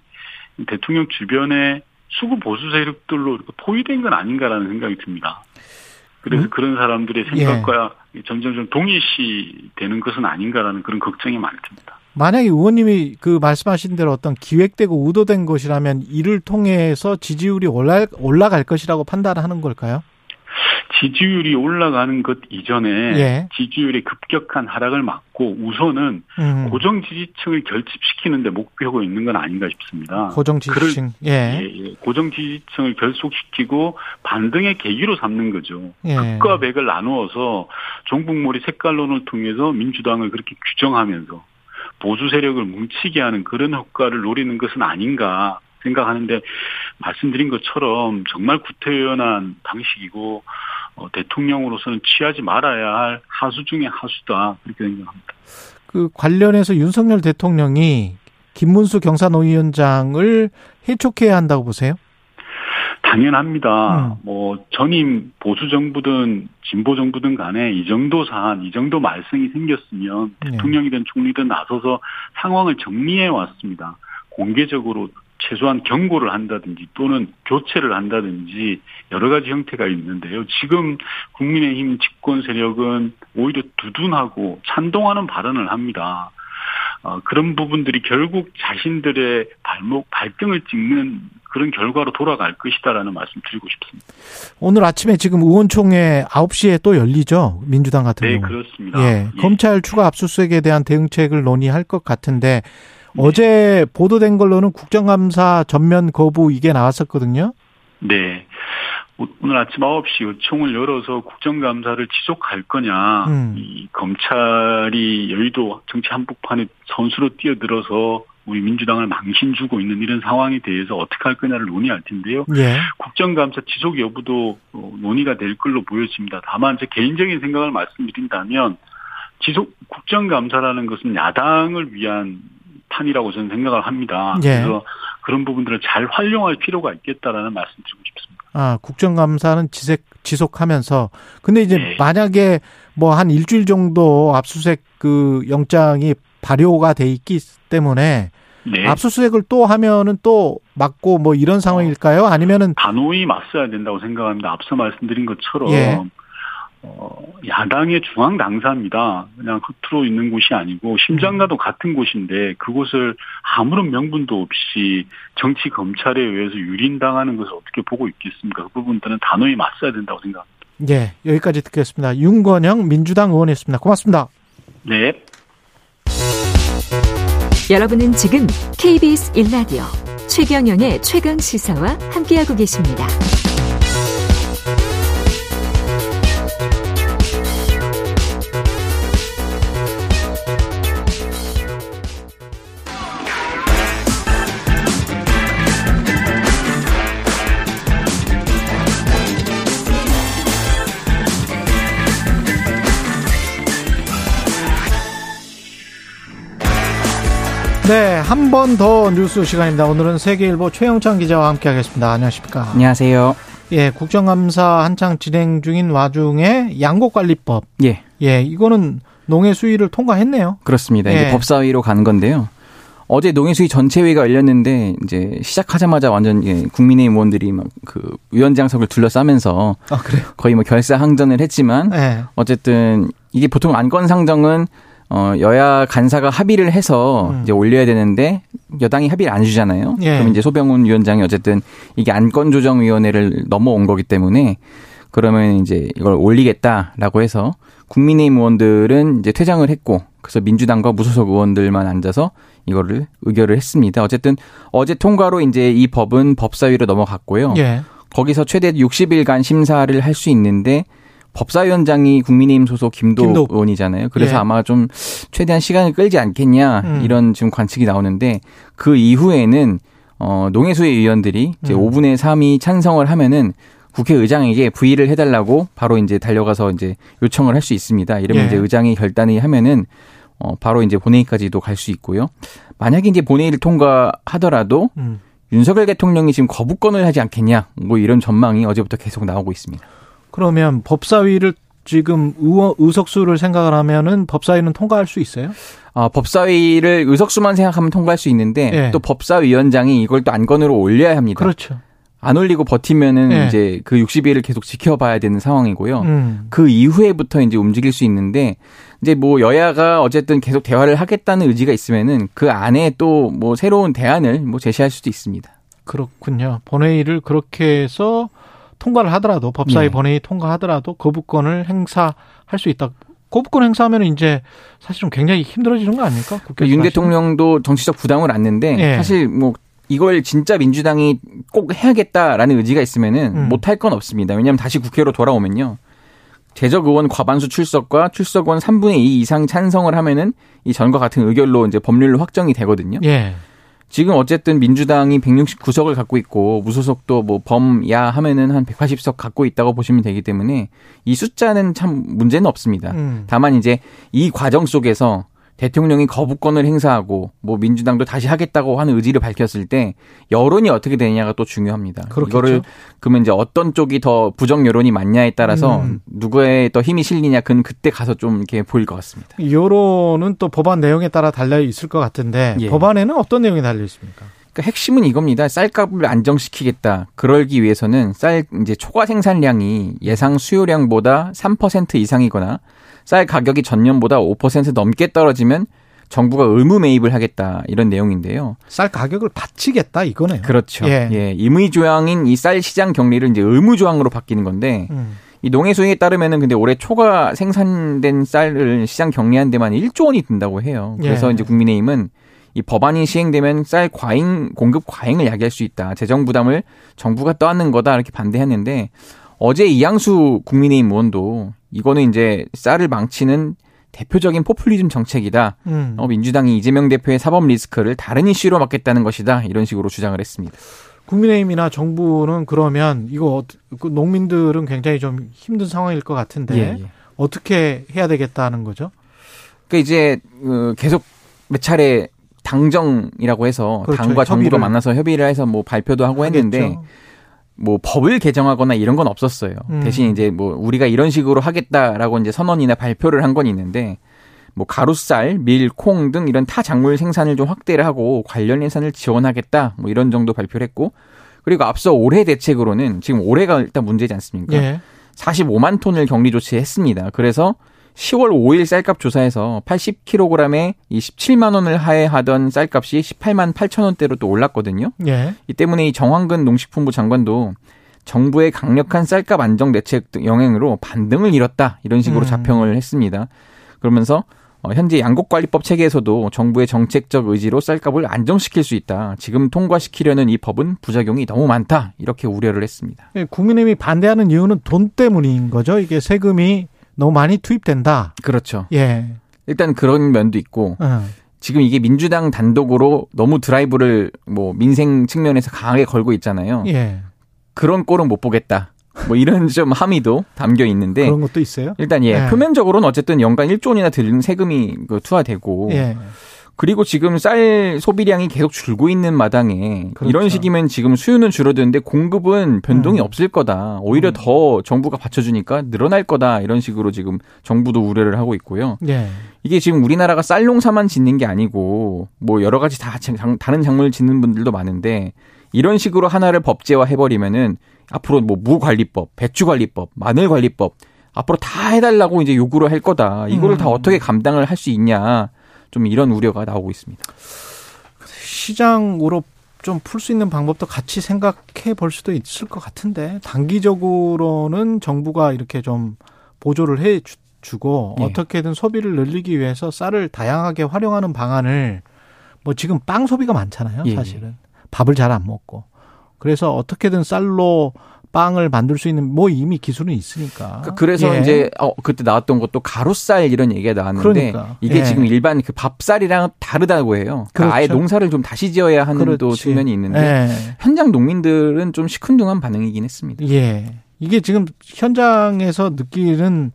대통령 주변에 수구 보수 세력들로 포위된 건 아닌가라는 생각이 듭니다. 그래서 음? 그런 사람들의 생각과 예. 점점점 동일시 되는 것은 아닌가라는 그런 걱정이 많이 듭니다. 만약에 의원님이 그 말씀하신 대로 어떤 기획되고 의도된 것이라면 이를 통해서 지지율이 올라, 올라갈 것이라고 판단하는 걸까요? 지지율이 올라가는 것 이전에 예. 지지율의 급격한 하락을 막고 우선은 음. 고정 지지층을 결집시키는 데 목표가 있는 건 아닌가 싶습니다. 고정 지지층. 예. 예, 예. 고정 지지층을 결속시키고 반등의 계기로 삼는 거죠. 예. 극과 백을 나누어서 종북몰이 색깔론을 통해서 민주당을 그렇게 규정하면서 보수 세력을 뭉치게 하는 그런 효과를 노리는 것은 아닌가 생각하는데 말씀드린 것처럼 정말 구태연한 방식이고 어, 대통령으로서는 취하지 말아야 할 하수 중의 하수다 그렇게 생각합니다. 그 관련해서 윤석열 대통령이 김문수 경사노위원장을 해촉해야 한다고 보세요? 당연합니다. 음. 뭐 전임 보수 정부든 진보 정부든 간에 이 정도 사안, 이 정도 말썽이 생겼으면 네. 대통령이든 총리든 나서서 상황을 정리해 왔습니다. 공개적으로 최소한 경고를 한다든지 또는 교체를 한다든지 여러 가지 형태가 있는데요. 지금 국민의힘 집권 세력은 오히려 두둔하고 찬동하는 발언을 합니다. 어, 그런 부분들이 결국 자신들의 발목, 발등을 찍는 그런 결과로 돌아갈 것이다라는 말씀 드리고 싶습니다. 오늘 아침에 지금 의원총회 9시에 또 열리죠? 민주당 같은 네, 경우. 네, 그렇습니다. 예, 예. 검찰 추가 압수수색에 대한 대응책을 논의할 것 같은데 네. 어제 보도된 걸로는 국정감사 전면 거부 이게 나왔었거든요. 네. 오늘 아침 9시 의총을 열어서 국정감사를 지속할 거냐, 음. 이 검찰이 여의도 정치 한복판에 선수로 뛰어들어서 우리 민주당을 망신 주고 있는 이런 상황에 대해서 어떻게 할 거냐를 논의할 텐데요. 예. 국정감사 지속 여부도 어, 논의가 될 걸로 보여집니다. 다만 제 개인적인 생각을 말씀드린다면 지속 국정감사라는 것은 야당을 위한 판이라고 저는 생각을 합니다. 예. 그래서 그런 부분들을 잘 활용할 필요가 있겠다라는 말씀드리고 싶습니다. 아, 국정감사는 지색, 지속하면서. 근데 이제 네. 만약에 뭐 한 일주일 정도 압수수색 그 영장이 발효가 돼 있기 때문에 네. 압수수색을 또 하면은 또 맞고 뭐 이런 상황일까요? 아니면은 단호히 맞서야 된다고 생각합니다. 앞서 말씀드린 것처럼 예. 어, 야당의 중앙 당사입니다. 그냥 겉으로 있는 곳이 아니고 심장과도 음. 같은 곳인데 그곳을 아무런 명분도 없이 정치 검찰에 의해서 유린당하는 것을 어떻게 보고 있겠습니까? 그 부분들은 단호히 맞서야 된다고 생각합니다. 네, 여기까지 듣겠습니다. 윤건영 민주당 의원이었습니다. 고맙습니다. 네. 여러분은 지금 KBS 1라디오 최경영의 최강 시사와 함께하고 계십니다. 네, 한 번 더 뉴스 시간입니다. 오늘은 세계일보 최영찬 기자와 함께 하겠습니다. 안녕하십니까. 안녕하세요. 예, 국정감사 한창 진행 중인 와중에 양곡관리법. 예. 예, 이거는 농해 수위를 통과했네요. 그렇습니다. 예. 이제 법사위로 간 건데요. 어제 농해수위 전체회의가 열렸는데 이제 시작하자마자 완전 예, 국민의힘 의원들이 막 그 위원장석을 둘러싸면서 아, 그래요? 거의 뭐 결사 항전을 했지만 네. 어쨌든 이게 보통 안건 상정은 어, 여야 간사가 합의를 해서 음. 이제 올려야 되는데 여당이 합의를 안 주잖아요. 예. 그럼 이제 소병훈 위원장이 어쨌든 이게 안건조정위원회를 넘어온 거기 때문에 그러면 이제 이걸 올리겠다라고 해서 국민의힘 의원들은 이제 퇴장을 했고 그래서 민주당과 무소속 의원들만 앉아서 이거를 의결을 했습니다. 어쨌든 어제 통과로 이제 이 법은 법사위로 넘어갔고요. 예. 거기서 최대 60일간 심사를 할 수 있는데 법사위원장이 국민의힘 소속 김도, 김도. 의원이잖아요. 그래서 예. 아마 좀 최대한 시간을 끌지 않겠냐 음. 이런 지금 관측이 나오는데 그 이후에는 어 농해수의 의원들이 이제 음. 5분의 3이 찬성을 하면은 국회의장에게 부의를 해달라고 바로 이제 달려가서 이제 요청을 할 수 있습니다. 이러면 예. 이제 의장이 결단이 하면은 어 바로 이제 본회의까지도 갈 수 있고요. 만약에 이제 본회의를 통과하더라도 음. 윤석열 대통령이 지금 거부권을 하지 않겠냐 뭐 이런 전망이 어제부터 계속 나오고 있습니다. 그러면 법사위를 지금 의원 의석수를 생각을 하면은 법사위는 통과할 수 있어요? 아, 법사위를 의석수만 생각하면 통과할 수 있는데 네. 또 법사위원장이 이걸 또 안건으로 올려야 합니다. 그렇죠. 안 올리고 버티면은 네. 이제 그 60일을 계속 지켜봐야 되는 상황이고요. 음. 그 이후에부터 이제 움직일 수 있는데 이제 뭐 여야가 어쨌든 계속 대화를 하겠다는 의지가 있으면은 그 안에 또 뭐 새로운 대안을 뭐 제시할 수도 있습니다. 그렇군요. 본회의를 그렇게 해서 통과를 하더라도 법사위 네. 본회의 통과하더라도 거부권을 행사할 수 있다. 거부권 행사하면 이제 사실은 굉장히 힘들어지는 거 아닙니까? 그러니까 윤 대통령도 정치적 부담을 안는데 네. 사실 뭐 이걸 진짜 민주당이 꼭 해야겠다라는 의지가 있으면은 음. 못할 건 없습니다. 왜냐하면 다시 국회로 돌아오면요. 재적 의원 과반수 출석과 출석원 3분의 2 이상 찬성을 하면은 이 전과 같은 의결로 이제 법률로 확정이 되거든요. 예. 지금 어쨌든 민주당이 169석을 갖고 있고 무소속도 뭐 범야 하면은 한 180석 갖고 있다고 보시면 되기 때문에 이 숫자는 참 문제는 없습니다. 음. 다만 이제 이 과정 속에서 대통령이 거부권을 행사하고 뭐 민주당도 다시 하겠다고 하는 의지를 밝혔을 때 여론이 어떻게 되느냐가 또 중요합니다. 그렇겠죠. 이거를 그러면 이제 어떤 쪽이 더 부정 여론이 많냐에 따라서 음. 누구의 더 힘이 실리냐 그는 그때 가서 좀 이렇게 보일 것 같습니다. 여론은 또 법안 내용에 따라 달려 있을 것 같은데 예. 법안에는 어떤 내용이 달려 있습니까? 그러니까 핵심은 이겁니다. 쌀값을 안정시키겠다. 그러기 위해서는 쌀 이제 초과 생산량이 예상 수요량보다 3% 이상이거나 쌀 가격이 전년보다 5% 넘게 떨어지면 정부가 의무 매입을 하겠다 이런 내용인데요. 쌀 가격을 받치겠다 이거네요. 그렇죠. 예, 예 임의 조항인 이 쌀 시장 격리를 이제 의무 조항으로 바뀌는 건데 음. 이 농해 수에 따르면은 근데 올해 초과 생산된 쌀을 시장 격리한 데만 1조 원이 든다고 해요. 그래서 예. 이제 국민의힘은 이 법안이 시행되면 쌀 과잉 공급 과잉을 야기할 수 있다. 재정 부담을 정부가 떠안는 거다 이렇게 반대했는데 어제 이양수 국민의힘 의원도 이거는 이제 쌀을 망치는 대표적인 포퓰리즘 정책이다. 음. 어, 민주당이 이재명 대표의 사법 리스크를 다른 이슈로 막겠다는 것이다. 이런 식으로 주장을 했습니다. 국민의힘이나 정부는 그러면 이거 그 농민들은 굉장히 좀 힘든 상황일 것 같은데 예, 예. 어떻게 해야 되겠다는 거죠? 그러니까 이제 그 계속 몇 차례 당정이라고 해서 그렇죠. 당과 정부가 만나서 협의를 해서 뭐 발표도 하고 하겠죠. 했는데 뭐 법을 개정하거나 이런 건 없었어요. 음. 대신 이제 뭐 우리가 이런 식으로 하겠다라고 이제 선언이나 발표를 한 건 있는데 뭐 가루쌀, 밀, 콩 등 이런 타 작물 생산을 좀 확대를 하고 관련 예산을 지원하겠다. 뭐 이런 정도 발표를 했고 그리고 앞서 올해 대책으로는 지금 올해가 일단 문제지 않습니까? 예. 45만 톤을 격리 조치했습니다. 그래서 10월 5일 쌀값 조사에서 80kg에 27만 원을 하회하던 쌀값이 18만 8천 원대로 또 올랐거든요. 예. 이 때문에 이 정황근 농식품부 장관도 정부의 강력한 쌀값 안정 대책 영향으로 반등을 잃었다 이런 식으로 음. 자평을 했습니다. 그러면서 어, 현재 양곡관리법 체계에서도 정부의 정책적 의지로 쌀값을 안정시킬 수 있다. 지금 통과시키려는 이 법은 부작용이 너무 많다. 이렇게 우려를 했습니다. 예, 국민의힘이 반대하는 이유는 돈 때문인 거죠. 이게 세금이 너무 많이 투입된다. 그렇죠. 예. 일단 그런 면도 있고 어. 지금 이게 민주당 단독으로 너무 드라이브를 뭐 민생 측면에서 강하게 걸고 있잖아요. 예. 그런 꼴은 못 보겠다. 뭐 이런 좀 함의도 담겨 있는데 그런 것도 있어요. 일단 예, 예. 표면적으로는 어쨌든 연간 1조 원이나 들는 세금이 그 투하되고 예. 그리고 지금 쌀 소비량이 계속 줄고 있는 마당에 그렇죠. 이런 식이면 지금 수요는 줄어드는데 공급은 변동이 음. 없을 거다. 오히려 음. 더 정부가 받쳐주니까 늘어날 거다. 이런 식으로 지금 정부도 우려를 하고 있고요. 예. 이게 지금 우리나라가 쌀 농사만 짓는 게 아니고 뭐 여러 가지 다 장, 다른 작물을 짓는 분들도 많은데 이런 식으로 하나를 법제화 해버리면은 앞으로 뭐 무관리법, 배추관리법, 마늘관리법 앞으로 다 해달라고 이제 요구를 할 거다. 이거를 음. 다 어떻게 감당을 할 수 있냐. 좀 이런 우려가 나오고 있습니다. 시장으로 좀 풀 수 있는 방법도 같이 생각해 볼 수도 있을 것 같은데 단기적으로는 정부가 이렇게 좀 보조를 해 주고 네. 어떻게든 소비를 늘리기 위해서 쌀을 다양하게 활용하는 방안을 뭐 지금 빵 소비가 많잖아요, 예. 사실은. 밥을 잘 안 먹고. 그래서 어떻게든 쌀로 빵을 만들 수 있는 뭐 이미 기술은 있으니까. 그, 그래서 예. 이제 어 그때 나왔던 것도 가루쌀 이런 얘기가 나왔는데 그러니까. 이게 예. 지금 일반 그 밥쌀이랑 다르다고 해요. 그러니까 그렇죠. 아예 농사를 좀 다시 지어야 하는 그렇지. 또 측면이 있는데 예. 현장 농민들은 좀 시큰둥한 반응이긴 했습니다. 예. 이게 지금 현장에서 느끼는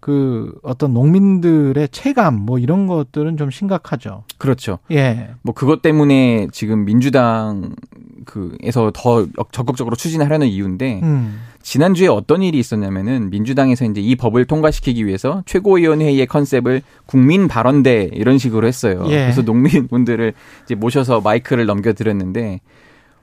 그 어떤 농민들의 체감 뭐 이런 것들은 좀 심각하죠. 그렇죠. 예. 뭐 그것 때문에 지금 민주당 그에서 더 적극적으로 추진하려는 이유인데 음. 지난주에 어떤 일이 있었냐면은 민주당에서 이제 이 법을 통과시키기 위해서 최고위원회의 컨셉을 국민 발언대 이런 식으로 했어요. 예. 그래서 농민분들을 이제 모셔서 마이크를 넘겨드렸는데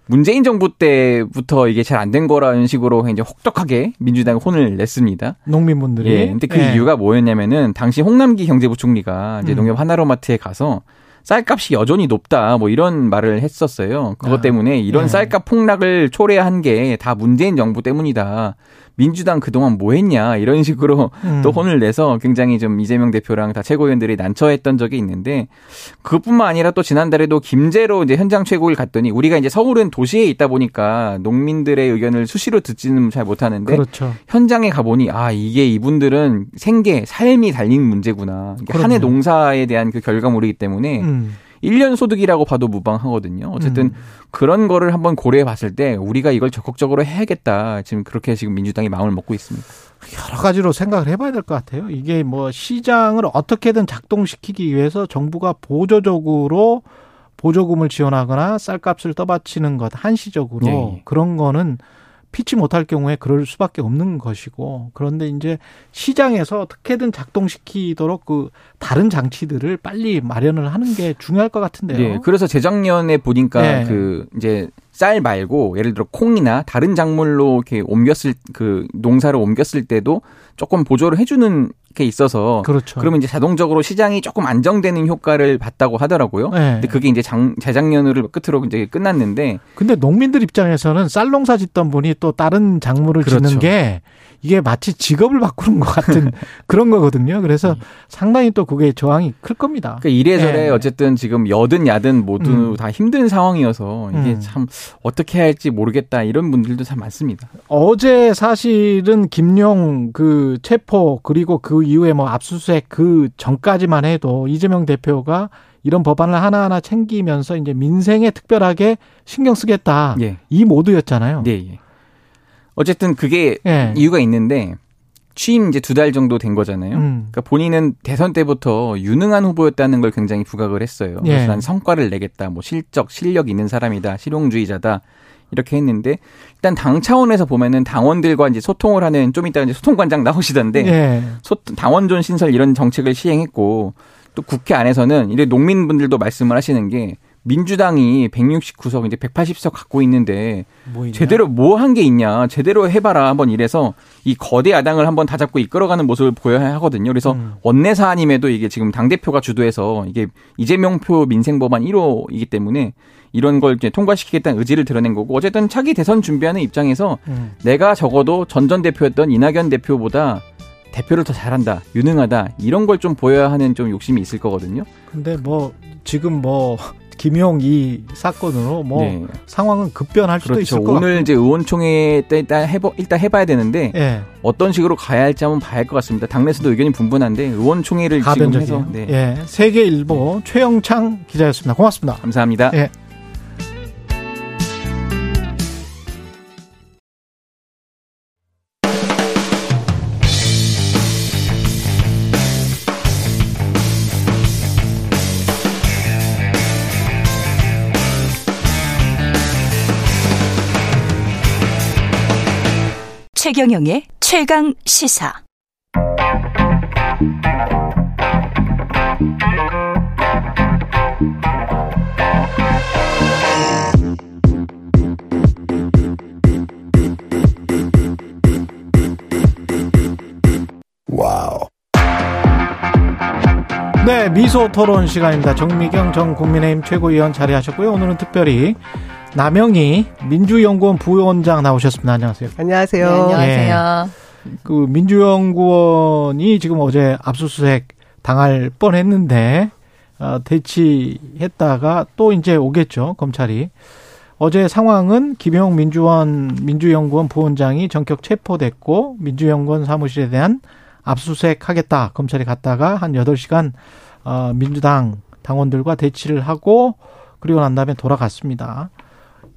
문재인 정부 때부터 이게 잘 안 된 거라는 식으로 이제 혹독하게 민주당이 혼을 냈습니다. 농민분들이. 예. 근데 그 예. 이유가 뭐였냐면은 당시 홍남기 경제부총리가 이제 음. 농협 하나로마트에 가서 쌀값이 여전히 높다 뭐 이런 말을 했었어요. 그것 아, 때문에 이런 예. 쌀값 폭락을 초래한 게 다 문재인 정부 때문이다. 민주당 그동안 뭐 했냐 이런 식으로 음. 또 혼을 내서 굉장히 좀 이재명 대표랑 다 최고위원들이 난처했던 적이 있는데 그것뿐만 아니라 또 지난달에도 김제로 이제 현장 최고위를 갔더니 우리가 이제 서울은 도시에 있다 보니까 농민들의 의견을 수시로 듣지는 잘 못하는데 그렇죠. 현장에 가보니 아 이게 이분들은 생계 삶이 달린 문제구나 한해 농사에 대한 그 결과물이기 때문에 음. 1년 소득이라고 봐도 무방하거든요. 어쨌든 음. 그런 거를 한번 고려해 봤을 때 우리가 이걸 적극적으로 해야겠다. 지금 그렇게 지금 민주당이 마음을 먹고 있습니다. 여러 가지로 생각을 해봐야 될 것 같아요. 이게 뭐 시장을 어떻게든 작동시키기 위해서 정부가 보조적으로 보조금을 지원하거나 쌀값을 떠받치는 것 한시적으로 네. 그런 거는 피치 못할 경우에 그럴 수밖에 없는 것이고 그런데 이제 시장에서 어떻게든 작동시키도록 그 다른 장치들을 빨리 마련을 하는 게 중요할 것 같은데요. 네, 그래서 재작년에 보니까 네. 그 이제 쌀 말고 예를 들어 콩이나 다른 작물로 이렇게 옮겼을 그 농사를 옮겼을 때도 조금 보조를 해주는 게 있어서 그렇죠. 그러면 이제 자동적으로 시장이 조금 안정되는 효과를 봤다고 하더라고요. 네. 근데 그게 이제 장, 재작년을 끝으로 이제 끝났는데 근데 농민들 입장에서는 쌀 농사 짓던 분이 또 다른 작물을 그렇죠. 짓는 게 이게 마치 직업을 바꾸는 것 같은 그런 거거든요. 그래서 음. 상당히 또 그게 저항이 클 겁니다. 그러니까 이래저래 네. 어쨌든 지금 여든 야든 모두 음. 다 힘든 상황이어서 이게 음. 참 어떻게 할지 모르겠다 이런 분들도 참 많습니다. 어제 사실은 김용 그 체포 그리고 그 이후에 뭐 압수수색 그 전까지만 해도 이재명 대표가 이런 법안을 하나하나 챙기면서 이제 민생에 특별하게 신경 쓰겠다. 예. 이 모두였잖아요. 네. 예. 어쨌든 그게 예. 이유가 있는데 취임 이제 두 달 정도 된 거잖아요. 음. 그러니까 본인은 대선 때부터 유능한 후보였다는 걸 굉장히 부각을 했어요. 예. 그래서 난 성과를 내겠다, 뭐 실적, 실력 있는 사람이다, 실용주의자다. 이렇게 했는데 일단 당 차원에서 보면은 당원들과 이제 소통을 하는 좀 이따 이제 소통관장 나오시던데 예. 소, 당원존 신설 이런 정책을 시행했고 또 국회 안에서는 이제 농민분들도 말씀을 하시는 게 민주당이 169석 이제 180석 갖고 있는데 뭐 제대로 뭐 한 게 있냐 제대로 해봐라 한번 이래서 이 거대 야당을 한번 다 잡고 이끌어가는 모습을 보여야 하거든요. 그래서 음. 원내 사안임에도 이게 지금 당 대표가 주도해서 이게 이재명 표 민생 법안 1호이기 때문에 이런 걸 이제 통과시키겠다는 의지를 드러낸 거고 어쨌든 차기 대선 준비하는 입장에서 음. 내가 적어도 전전 대표였던 이낙연 대표보다 대표를 더 잘한다, 유능하다 이런 걸 좀 보여야 하는 좀 욕심이 있을 거거든요. 근데 뭐 지금 뭐 김용 이 사건으로 뭐 네. 상황은 급변할 수도 그렇죠. 있을 것 오늘 이제 의원총회 때 일단 해보 일단 해봐야 되는데 네. 어떤 식으로 가야 할지 한번 봐야 할 것 같습니다. 당내에서도 의견이 분분한데 의원총회를 지금 해서 네. 예. 세계일보 네. 최영창 기자였습니다. 고맙습니다. 감사합니다. 예. 최경영의 최강 시사. 와우. 네, 미소 토론 시간입니다. 정미경 전 국민의힘 최고위원 자리하셨고요. 오늘은 특별히 남영희 민주연구원 부원장 나오셨습니다. 안녕하세요. 안녕하세요. 네, 안녕하세요. 네. 그 민주연구원이 지금 어제 압수수색 당할 뻔했는데 어, 대치했다가 또 이제 오겠죠 검찰이. 어제 상황은 김용 민주원 민주연구원 부원장이 전격 체포됐고 민주연구원 사무실에 대한 압수수색하겠다 검찰이 갔다가 한 8시간 어, 민주당 당원들과 대치를 하고 그리고 난 다음에 돌아갔습니다.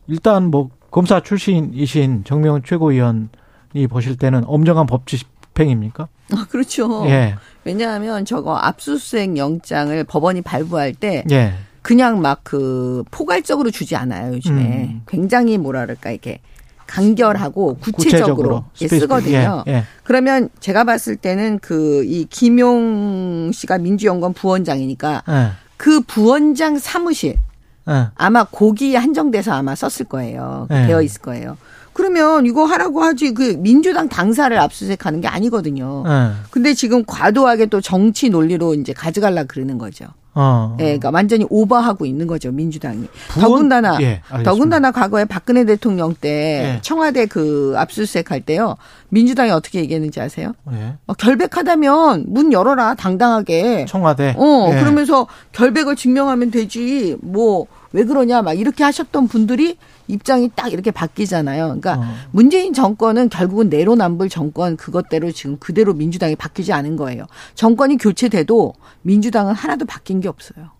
일단 뭐 검사 출신이신 정명훈 최고위원이 보실 때는 엄정한 법치 집행입니까? 아, 그렇죠. 예. 왜냐하면 저거 압수수색 영장을 법원이 발부할 때 예. 그냥 막 그 포괄적으로 주지 않아요, 요즘에. 음. 굉장히 뭐랄까 이렇게 간결하고 구체적으로, 구체적으로. 쓰거든요. 예, 예. 그러면 제가 봤을 때는 그 이 김용 씨가 민주연구원 부원장이니까 예. 그 부원장 사무실 네. 아마 고기 한정돼서 아마 썼을 거예요. 네. 되어 있을 거예요. 그러면 이거 하라고 하지 그 민주당 당사를 압수수색하는 게 아니거든요. 네. 근데 지금 과도하게 또 정치 논리로 이제 가져갈라 그러는 거죠. 어. 예, 그러니까 완전히 오버하고 있는 거죠 민주당이. 부원? 더군다나 예, 더군다나 과거에 박근혜 대통령 때 예. 청와대 그 압수수색 할 때요 민주당이 어떻게 얘기했는지 아세요? 예. 어, 결백하다면 문 열어라 당당하게. 청와대. 어 예. 그러면서 결백을 증명하면 되지 뭐. 왜 그러냐 막 이렇게 하셨던 분들이 입장이 딱 이렇게 바뀌잖아요. 그러니까 어. 문재인 정권은 결국은 내로남불 정권 그것대로 지금 그대로 민주당이 바뀌지 않은 거예요. 정권이 교체돼도 민주당은 하나도 바뀐 게 없어요.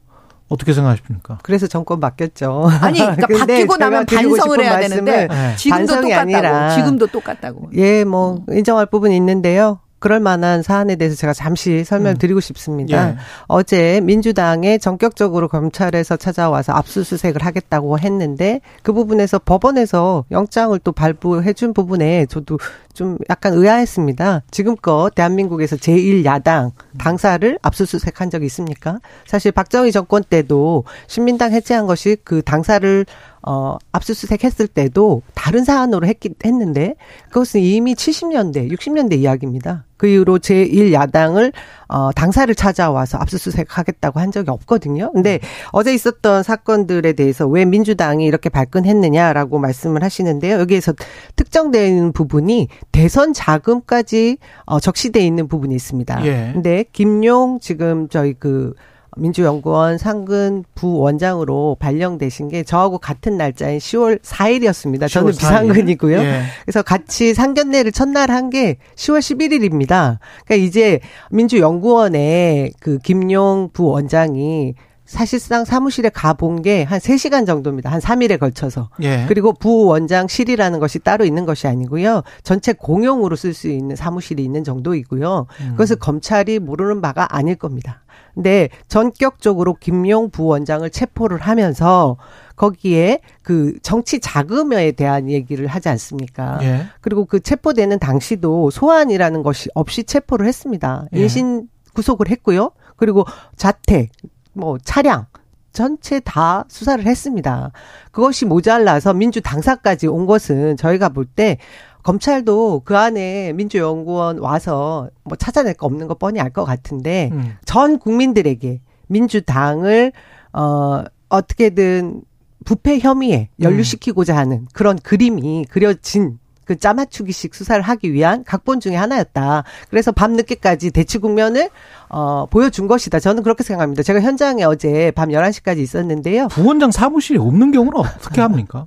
어떻게 생각하십니까? 그래서 정권 바뀌었죠. 아니, 그러니까 바뀌고 나면 반성을 해야 되는데 지금도 똑같다고. 아니라, 지금도 똑같다고. 예, 뭐 인정할 부분이 있는데요. 그럴 만한 사안에 대해서 제가 잠시 설명드리고 음. 싶습니다. 예. 어제 민주당에 전격적으로 검찰에서 찾아와서 압수수색을 하겠다고 했는데 그 부분에서 법원에서 영장을 또 발부해 준 부분에 저도 좀 약간 의아했습니다. 지금껏 대한민국에서 제1야당 당사를 압수수색한 적이 있습니까? 사실 박정희 정권 때도 신민당 해체한 것이 그 당사를 어, 압수수색 했을 때도 다른 사안으로 했기, 했는데 그것은 이미 70년대, 60년대 이야기입니다. 그 이후로 제1야당을 어, 당사를 찾아와서 압수수색 하겠다고 한 적이 없거든요. 근데 어제 있었던 사건들에 대해서 왜 민주당이 이렇게 발끈했느냐라고 말씀을 하시는데요. 여기에서 특정된 부분이 대선 자금까지 어, 적시돼 있는 부분이 있습니다. 예. 근데 김용 지금 저희 그 민주연구원 상근 부원장으로 발령되신 게 저하고 같은 날짜인 10월 4일이었습니다. 저는 4일. 비상근이고요. 예. 그래서 같이 상견례를 첫날 한 게 10월 11일입니다. 그러니까 이제 민주연구원의 그 김용 부원장이 사실상 사무실에 가본 게 한 3시간 정도입니다. 한 3일에 걸쳐서. 예. 그리고 부원장실이라는 것이 따로 있는 것이 아니고요. 전체 공용으로 쓸 수 있는 사무실이 있는 정도이고요. 음. 그것을 검찰이 모르는 바가 아닐 겁니다. 근데 전격적으로 김용 부원장을 체포를 하면서 거기에 그 정치 자금에 대한 얘기를 하지 않습니까? 예. 그리고 그 체포되는 당시도 소환이라는 것이 없이 체포를 했습니다. 예. 인신 구속을 했고요. 그리고 자택, 뭐 차량 전체 다 수사를 했습니다. 그것이 모자라서 민주 당사까지 온 것은 저희가 볼 때 검찰도 그 안에 민주연구원 와서 뭐 찾아낼 거 없는 거 뻔히 알 것 같은데 음. 전 국민들에게 민주당을 어 어떻게든 부패 혐의에 연루시키고자 하는 그런 그림이 그려진 그 짜맞추기식 수사를 하기 위한 각본 중의 하나였다. 그래서 밤 늦게까지 대치 국면을 어 보여준 것이다. 저는 그렇게 생각합니다. 제가 현장에 어제 밤 11시까지 있었는데요. 부원장 사무실이 없는 경우는 어떻게 합니까?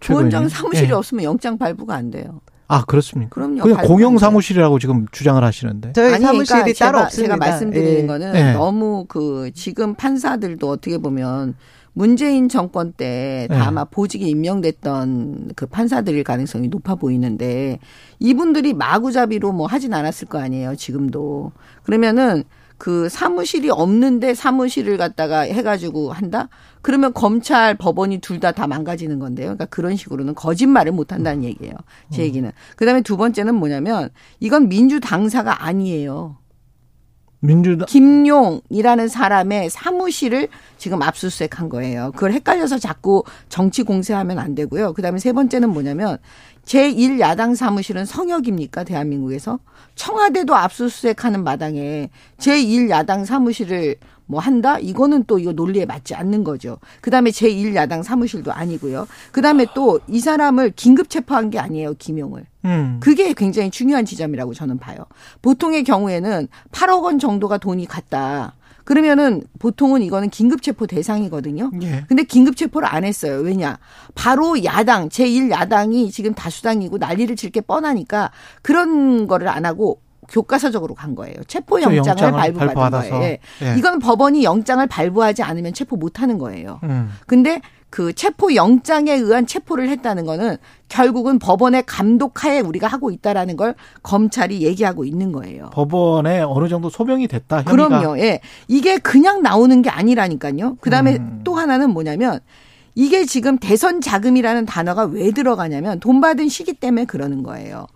부원장 사무실이 예. 없으면 영장 발부가 안 돼요. 아 그렇습니까? 그럼요. 그냥 공영 사무실이라고 지금 주장을 하시는데. 저희 아니, 사무실이 그러니까 따로 제가, 없습니다. 제가 말씀드리는 예. 거는 예. 너무 그 지금 판사들도 어떻게 보면 문재인 정권 때 아마 네. 보직에 임명됐던 그 판사들일 가능성이 높아 보이는데 이분들이 마구잡이로 뭐 하진 않았을 거 아니에요. 지금도. 그러면은 그 사무실이 없는데 사무실을 갖다가 해가지고 한다? 그러면 검찰, 법원이 둘 다다 다 망가지는 건데요. 그러니까 그런 식으로는 거짓말을 못 한다는 얘기예요. 제 음. 얘기는. 그 다음에 두 번째는 뭐냐면 이건 민주당사가 아니에요. 민주당 김용이라는 사람의 사무실을 지금 압수수색한 거예요. 그걸 헷갈려서 자꾸 정치 공세하면 안 되고요. 그다음에 세 번째는 뭐냐면 제1야당 사무실은 성역입니까? 대한민국에서? 청와대도 압수수색하는 마당에 제1야당 사무실을 뭐 한다? 이거는 또 이거 논리에 맞지 않는 거죠. 그 다음에 제1야당 사무실도 아니고요. 그 다음에 또 이 사람을 긴급 체포한 게 아니에요, 김용을. 음. 그게 굉장히 중요한 지점이라고 저는 봐요. 보통의 경우에는 8억 원 정도가 돈이 갔다. 그러면은 보통은 이거는 긴급 체포 대상이거든요. 예. 근데 긴급 체포를 안 했어요. 왜냐? 바로 야당, 제1야당이 지금 다수당이고 난리를 칠 게 뻔하니까 그런 거를 안 하고 교과서적으로 간 거예요. 체포 영장을, 발부받은 거예요. 예. 예. 이건 법원이 영장을 발부하지 않으면 체포 못 하는 거예요. 음. 근데 그 체포 영장에 의한 체포를 했다는 거는 결국은 법원의 감독하에 우리가 하고 있다라는 걸 검찰이 얘기하고 있는 거예요. 법원에 어느 정도 소명이 됐다. 혐의가. 그럼요. 예. 이게 그냥 나오는 게 아니라니까요. 그다음에 음. 또 하나는 뭐냐면 이게 지금 대선 자금이라는 단어가 왜 들어가냐면 돈 받은 시기 때문에 그러는 거예요.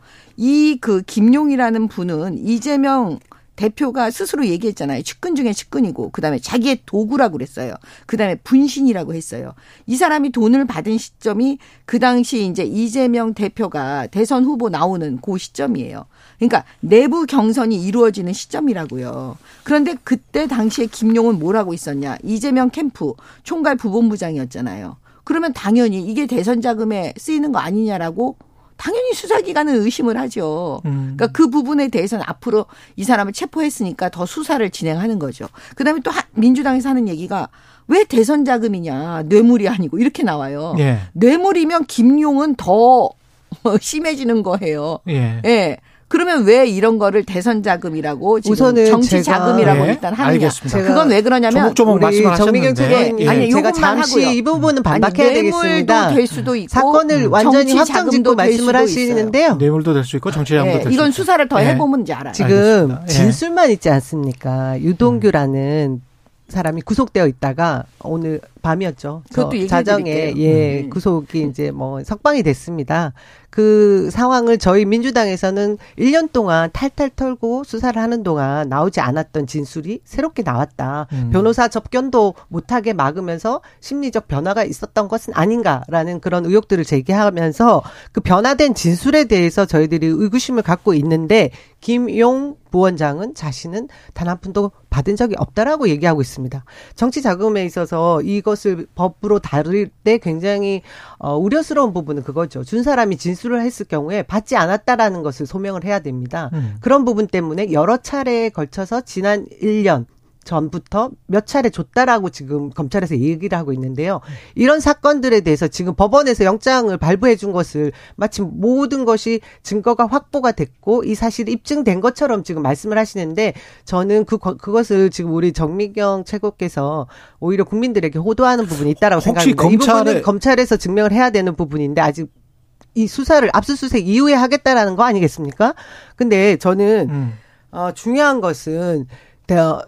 이 그 김용이라는 분은 이재명 대표가 스스로 얘기했잖아요. 측근 중에 측근이고 그다음에 자기의 도구라고 그랬어요. 그다음에 분신이라고 했어요. 이 사람이 돈을 받은 시점이 그 당시 이제 이재명 대표가 대선 후보 나오는 그 시점이에요. 그러니까 내부 경선이 이루어지는 시점이라고요. 그런데 그때 당시에 김용은 뭐라고 있었냐? 이재명 캠프 총괄 부본부장이었잖아요. 그러면 당연히 이게 대선 자금에 쓰이는 거 아니냐라고 당연히 수사기관은 의심을 하죠. 음. 그러니까 그 부분에 대해서는 앞으로 이 사람을 체포했으니까 더 수사를 진행하는 거죠. 그다음에 또 민주당에서 하는 얘기가 왜 대선 자금이냐 뇌물이 아니고 이렇게 나와요. 예. 뇌물이면 김용은 더 심해지는 거예요. 예. 예. 그러면 왜 이런 거를 대선 자금이라고 지금 우선은 정치 자금이라고 네. 일단 하느냐? 알겠습니다. 그건 왜 그러냐면 조목 우리 정미경 최고위원님 예. 아니 제가 잠시 하고요. 이 부분은 반박해야 아니, 되겠습니다. 될 수도 있고 사건을 음. 완전히 확정짓고 말씀을 하시는데요. 뇌물도 될 수 있고 정치 자금도 네. 될수 이건 수사를 더 예. 해보면 이제 알아요. 지금 알겠습니다. 진술만 있지 않습니까? 유동규라는 사람이 구속되어 있다가 오늘 밤이었죠. 그것도 자정에 예 음. 구속이 이제 뭐 석방이 됐습니다. 그 상황을 저희 민주당에서는 1년 동안 탈탈 털고 수사를 하는 동안 나오지 않았던 진술이 새롭게 나왔다. 음. 변호사 접견도 못하게 막으면서 심리적 변화가 있었던 것은 아닌가라는 그런 의혹들을 제기하면서 그 변화된 진술에 대해서 저희들이 의구심을 갖고 있는데 김용 부원장은 자신은 단 한 푼도 받은 적이 없다라고 얘기하고 있습니다. 정치 자금에 있어서 이 것을 법으로 다룰 때 굉장히 어, 우려스러운 부분은 그거죠. 준 사람이 진술을 했을 경우에 받지 않았다라는 것을 소명을 해야 됩니다. 음. 그런 부분 때문에 여러 차례에 걸쳐서 지난 1년 전부터 몇 차례 줬다라고 지금 검찰에서 얘기를 하고 있는데요. 이런 사건들에 대해서 지금 법원에서 영장을 발부해 준 것을 마치 모든 것이 증거가 확보가 됐고 이 사실이 입증된 것처럼 지금 말씀을 하시는데 저는 그 그것을 지금 우리 정미경 최고께서 오히려 국민들에게 호도하는 부분이 있다라고 생각합니다. 검찰이 부분은 검찰에서 증명을 해야 되는 부분인데 아직 이 수사를 압수수색 이후에 하겠다라는 거 아니겠습니까? 근데 저는 음. 어, 중요한 것은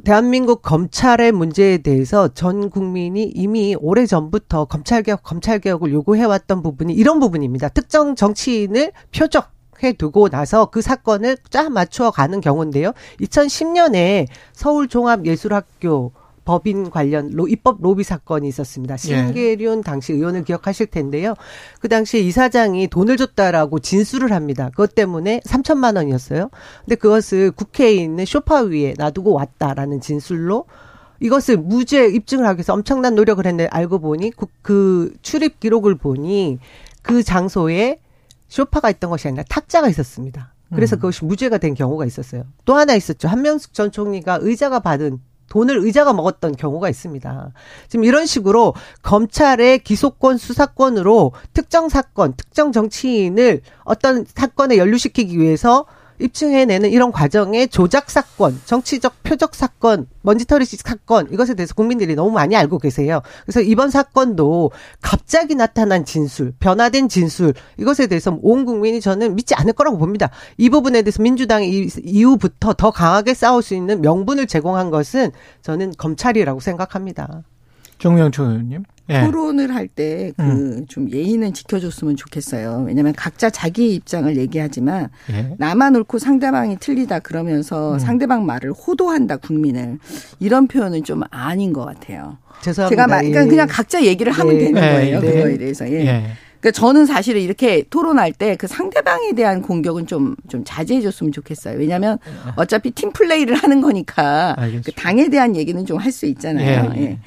대한민국 검찰의 문제에 대해서 전 국민이 이미 오래 전부터 검찰개혁, 검찰개혁을 요구해왔던 부분이 이런 부분입니다. 특정 정치인을 표적, 해 두고 나서 그 사건을 쫙 맞추어 가는 경우인데요. 2010년에 서울 종합예술학교 법인 관련 로, 입법 로비 사건이 있었습니다. 예. 신계륜 예. 당시 의원을 기억하실 텐데요. 그 당시에 이사장이 돈을 줬다라고 진술을 합니다. 그것 때문에 3천만 원이었어요. 근데 그것을 국회에 있는 쇼파 위에 놔두고 왔다라는 진술로 이것을 무죄 입증을 하기 위해서 엄청난 노력을 했는데 알고 보니 그, 그 출입 기록을 보니 그 장소에 쇼파가 있던 것이 아니라 탁자가 있었습니다. 그래서 음. 그것이 무죄가 된 경우가 있었어요. 또 하나 있었죠. 한명숙 전 총리가 의자가 받은 돈을 의자가 먹었던 경우가 있습니다. 지금 이런 식으로 검찰의 기소권 수사권으로 특정 사건, 특정 정치인을 어떤 사건에 연루시키기 위해서 입증해내는 이런 과정의 조작 사건, 정치적 표적 사건, 먼지털이식 사건 이것에 대해서 국민들이 너무 많이 알고 계세요. 그래서 이번 사건도 갑자기 나타난 진술, 변화된 진술 이것에 대해서 온 국민이 저는 믿지 않을 거라고 봅니다. 이 부분에 대해서 민주당이 이후부터 더 강하게 싸울 수 있는 명분을 제공한 것은 저는 검찰이라고 생각합니다. 정명초 의원님. 예. 토론을 할 때 그좀 음. 예의는 지켜줬으면 좋겠어요. 왜냐하면 각자 자기 입장을 얘기하지만 예. 나만 옳고 상대방이 틀리다 그러면서 음. 상대방 말을 호도한다 국민을 이런 표현은 좀 아닌 것 같아요. 죄송합니다. 제가 말, 그러니까 그냥 각자 얘기를 하면 네. 되는 거예요. 네. 그거에 대해서. 예. 예. 그러니까 저는 사실은 이렇게 토론할 때 그 상대방에 대한 공격은 좀, 좀 자제해 줬으면 좋겠어요. 왜냐하면 어차피 팀 플레이를 하는 거니까 그 당에 대한 얘기는 좀 할 수 있잖아요. 예.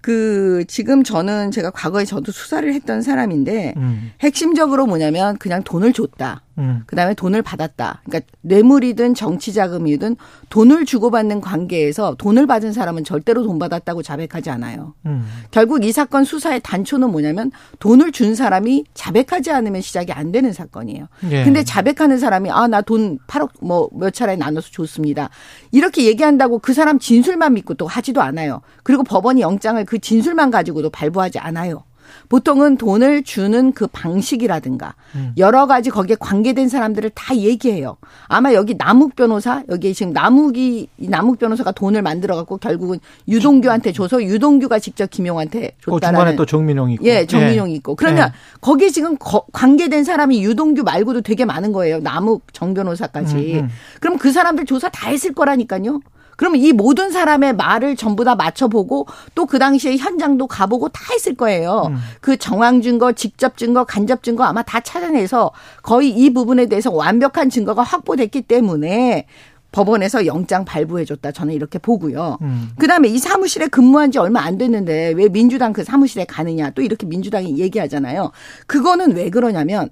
예. 그 지금 저는 제가 과거에 저도 수사를 했던 사람인데 음. 핵심적으로 뭐냐면 그냥 돈을 줬다. 음. 그다음에 돈을 받았다. 그러니까 뇌물이든 정치 자금이든 돈을 주고받는 관계에서 돈을 받은 사람은 절대로 돈 받았다고 자백하지 않아요. 음. 결국 이 사건 수사의 단초는 뭐냐면 돈을 준 사람이 자백하지 않으면 시작이 안 되는 사건이에요. 예. 근데 자백하는 사람이 아 나 돈 8억 뭐 몇 차례 나눠서 줬습니다. 이렇게 얘기한다고 그 사람 진술만 믿고 또 하지도 않아요. 그리고 법원이 영장을 그 진술만 가지고도 발부하지 않아요. 보통은 돈을 주는 그 방식이라든가 음. 여러 가지 거기에 관계된 사람들을 다 얘기해요. 아마 여기 남욱 변호사 여기 지금 남욱이 남욱 변호사가 돈을 만들어 갖고 결국은 유동규한테 줘서 유동규가 직접 김용한테 줬다라는. 그 중간에 또 정민용이 있고. 예, 정민용이 예. 있고. 그러면 예. 거기에 지금 거, 관계된 사람이 유동규 말고도 되게 많은 거예요. 남욱 정 변호사까지. 음, 음. 그럼 그 사람들 조사 다 했을 거라니까요. 그러면 이 모든 사람의 말을 전부 다 맞춰보고 또 그 당시에 현장도 가보고 다 했을 거예요. 음. 그 정황 증거, 직접 증거, 간접 증거 아마 다 찾아내서 거의 이 부분에 대해서 완벽한 증거가 확보됐기 때문에 법원에서 영장 발부해줬다. 저는 이렇게 보고요. 음. 그 다음에 이 사무실에 근무한 지 얼마 안 됐는데 왜 민주당 그 사무실에 가느냐. 또 이렇게 민주당이 얘기하잖아요. 그거는 왜 그러냐면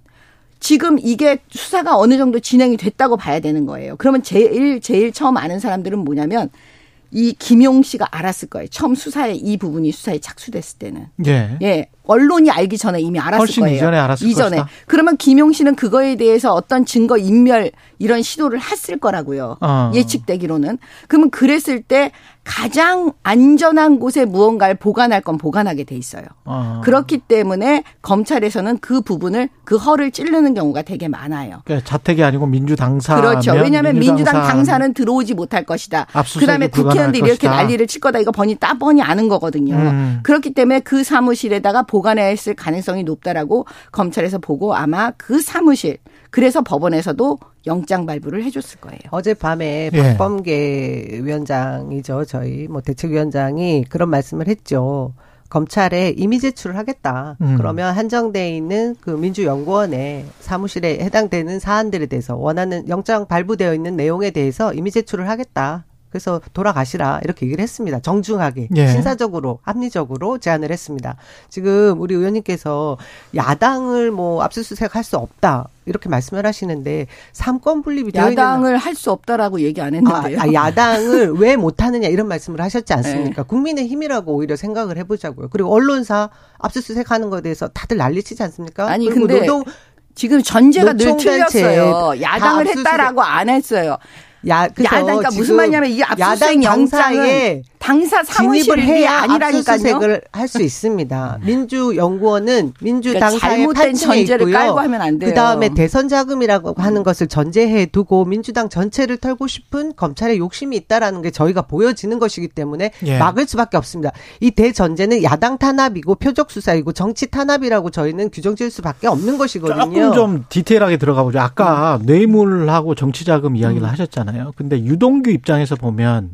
지금 이게 수사가 어느 정도 진행이 됐다고 봐야 되는 거예요. 그러면 제일 제일 처음 아는 사람들은 뭐냐면 이 김용 씨가 알았을 거예요. 처음 수사에 이 부분이 수사에 착수됐을 때는. 예. 예. 언론이 알기 전에 이미 알았을 훨씬 거예요. 이전에 알았을 이전에. 것이다. 그러면 김용 씨는 그거에 대해서 어떤 증거 인멸 이런 시도를 했을 거라고요. 어. 예측되기로는. 그러면 그랬을 때 가장 안전한 곳에 무언가를 보관할 건 보관하게 돼 있어요. 어. 그렇기 때문에 검찰에서는 그 부분을 그 허를 찌르는 경우가 되게 많아요. 그러니까 자택이 아니고 민주당사. 그렇죠. 왜냐하면 민주당, 민주당 당사는 들어오지 못할 것이다. 그다음에 국회의원들이 이렇게 난리를 칠 거다. 이거 번이 따번이 아는 거거든요. 음. 그렇기 때문에 그 사무실에다가 보관했을 가능성이 높다라고 검찰에서 보고 아마 그 사무실 그래서 법원에서도 영장 발부를 해줬을 거예요. 어젯밤에 예. 박범계 위원장이죠. 저희 뭐 대책위원장이 그런 말씀을 했죠. 검찰에 이미 제출을 하겠다. 음. 그러면 한정돼 있는 그 민주연구원의 사무실에 해당되는 사안들에 대해서 원하는 영장 발부되어 있는 내용에 대해서 이미 제출을 하겠다. 그래서 돌아가시라 이렇게 얘기를 했습니다. 정중하게 예. 신사적으로 합리적으로 제안을 했습니다. 지금 우리 의원님께서 야당을 뭐 압수수색할 수 없다 이렇게 말씀을 하시는데 삼권 분립이 야당을 할 수 없다라고 얘기 안 했는데요. 아, 아 야당을 왜 못하느냐 이런 말씀을 하셨지 않습니까? 네. 국민의 힘이라고 오히려 생각을 해보자고요. 그리고 언론사 압수수색하는 것에 대해서 다들 난리치지 않습니까? 아니 근데 노동 지금 전제가 늘 틀렸어요. 야당을 했다라고 안 했어요. 야, 야당니까 무슨 말이냐면 이 압수수색 영장은 당사 사무실을 해야 압수수색을 할수 있습니다. 민주연구원은 민주당사의 그러니까 잘못된 전제를 있고요. 깔고 하면 안 돼요. 그 다음에 대선 자금이라고 하는 것을 전제해 두고 민주당 전체를 털고 싶은 검찰의 욕심이 있다라는 게 저희가 보여지는 것이기 때문에 예. 막을 수밖에 없습니다. 이 대전제는 야당 탄압이고 표적 수사이고 정치 탄압이라고 저희는 규정 지을 수밖에 없는 것이거든요. 조금 좀 디테일하게 들어가 보죠. 아까 음. 뇌물하고 정치 자금 이야기를 음. 하셨잖아요. 근데 유동규 입장에서 보면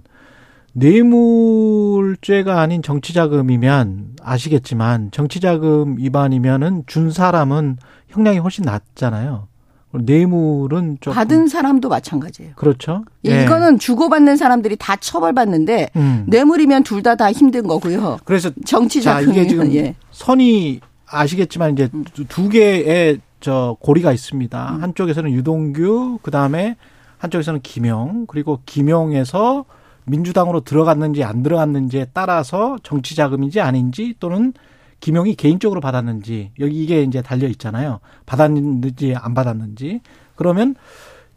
뇌물죄가 아닌 정치자금이면 아시겠지만 정치자금 위반이면은 준 사람은 형량이 훨씬 낮잖아요. 뇌물은 좀 받은 사람도 마찬가지예요. 그렇죠. 예. 이거는 주고받는 사람들이 다 처벌받는데 음. 뇌물이면 둘 다다 다 힘든 거고요. 그래서 정치자금 이게 지금 예. 선이 아시겠지만 이제 음. 두 개의 저 고리가 있습니다. 음. 한쪽에서는 유동규, 그 다음에 한쪽에서는 김영, 그리고 김영에서 민주당으로 들어갔는지 안 들어갔는지에 따라서 정치 자금인지 아닌지 또는 김용이 개인적으로 받았는지 여기 이게 이제 달려 있잖아요. 받았는지 안 받았는지 그러면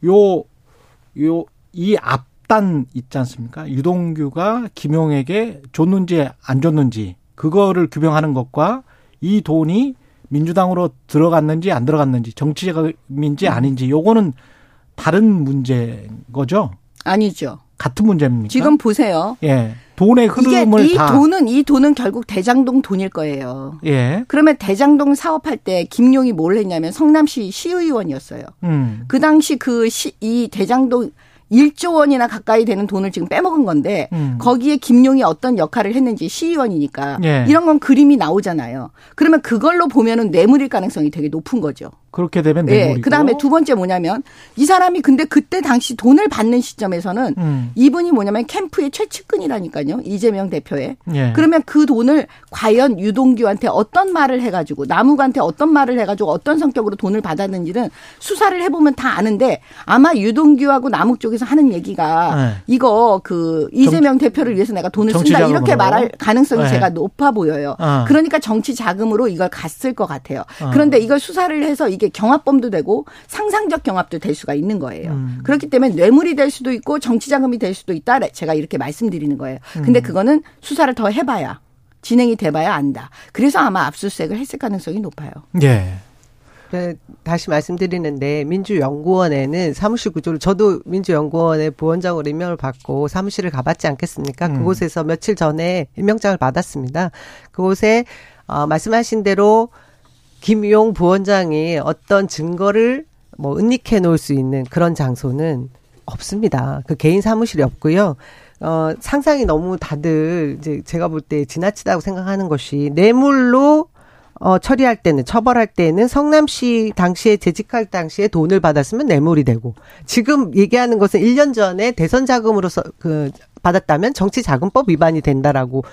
요 요 이 앞단 있지 않습니까? 유동규가 김용에게 줬는지 안 줬는지 그거를 규명하는 것과 이 돈이 민주당으로 들어갔는지 안 들어갔는지 정치 자금인지 아닌지 요거는 다른 문제인 거죠? 아니죠. 같은 문제입니까? 지금 보세요. 예. 돈의 흐름을 이게 이 다. 돈은 이 돈은 결국 대장동 돈일 거예요. 예. 그러면 대장동 사업할 때 김용이 뭘 했냐면 성남시 시의원이었어요. 음. 그 당시 그 이 대장동 1조 원이나 가까이 되는 돈을 지금 빼먹은 건데 음. 거기에 김용이 어떤 역할을 했는지 시의원이니까 예. 이런 건 그림이 나오잖아요. 그러면 그걸로 보면은 뇌물일 가능성이 되게 높은 거죠. 그렇게 되면. 네. 그다음에 두 번째 뭐냐면 이 사람이 근데 그때 당시 돈을 받는 시점에서는 음. 이분이 뭐냐면 캠프의 최측근이라니까요. 이재명 대표의. 예. 그러면 그 돈을 과연 유동규한테 어떤 말을 해 가지고 남욱한테 어떤 말을 해 가지고 어떤 성격으로 돈을 받았는지는 수사를 해 보면 다 아는데 아마 유동규하고 남욱 쪽에서 하는 얘기가 네. 이거 그 이재명 정, 대표를 위해서 내가 돈을 쓴다 이렇게 말할 가능성이 네. 제가 높아 보여요. 어. 그러니까 정치 자금으로 이걸 갔을 것 같아요. 어. 그런데 이걸 수사를 해서 이게 경합범도 되고 상상적 경합도 될 수가 있는 거예요. 음. 그렇기 때문에 뇌물이 될 수도 있고 정치 자금이 될 수도 있다. 제가 이렇게 말씀드리는 거예요. 근데 음. 그거는 수사를 더 해봐야 진행이 돼봐야 안다. 그래서 아마 압수수색을 했을 가능성이 높아요. 예. 네, 다시 말씀드리는데 민주연구원에는 사무실 구조를 저도 민주연구원의 부원장으로 임명을 받고 사무실을 가봤지 않겠습니까? 음. 그곳에서 며칠 전에 임명장을 받았습니다. 그곳에 어, 말씀하신 대로 김용 부원장이 어떤 증거를 뭐 은닉해 놓을 수 있는 그런 장소는 없습니다. 그 개인 사무실이 없고요. 어, 상상이 너무 다들 이제 제가 볼 때 지나치다고 생각하는 것이 뇌물로 어, 처리할 때는, 처벌할 때는 성남시 당시에 재직할 당시에 돈을 받았으면 뇌물이 되고, 지금 얘기하는 것은 1년 전에 대선 자금으로서 그, 받았다면 정치 자금법 위반이 된다라고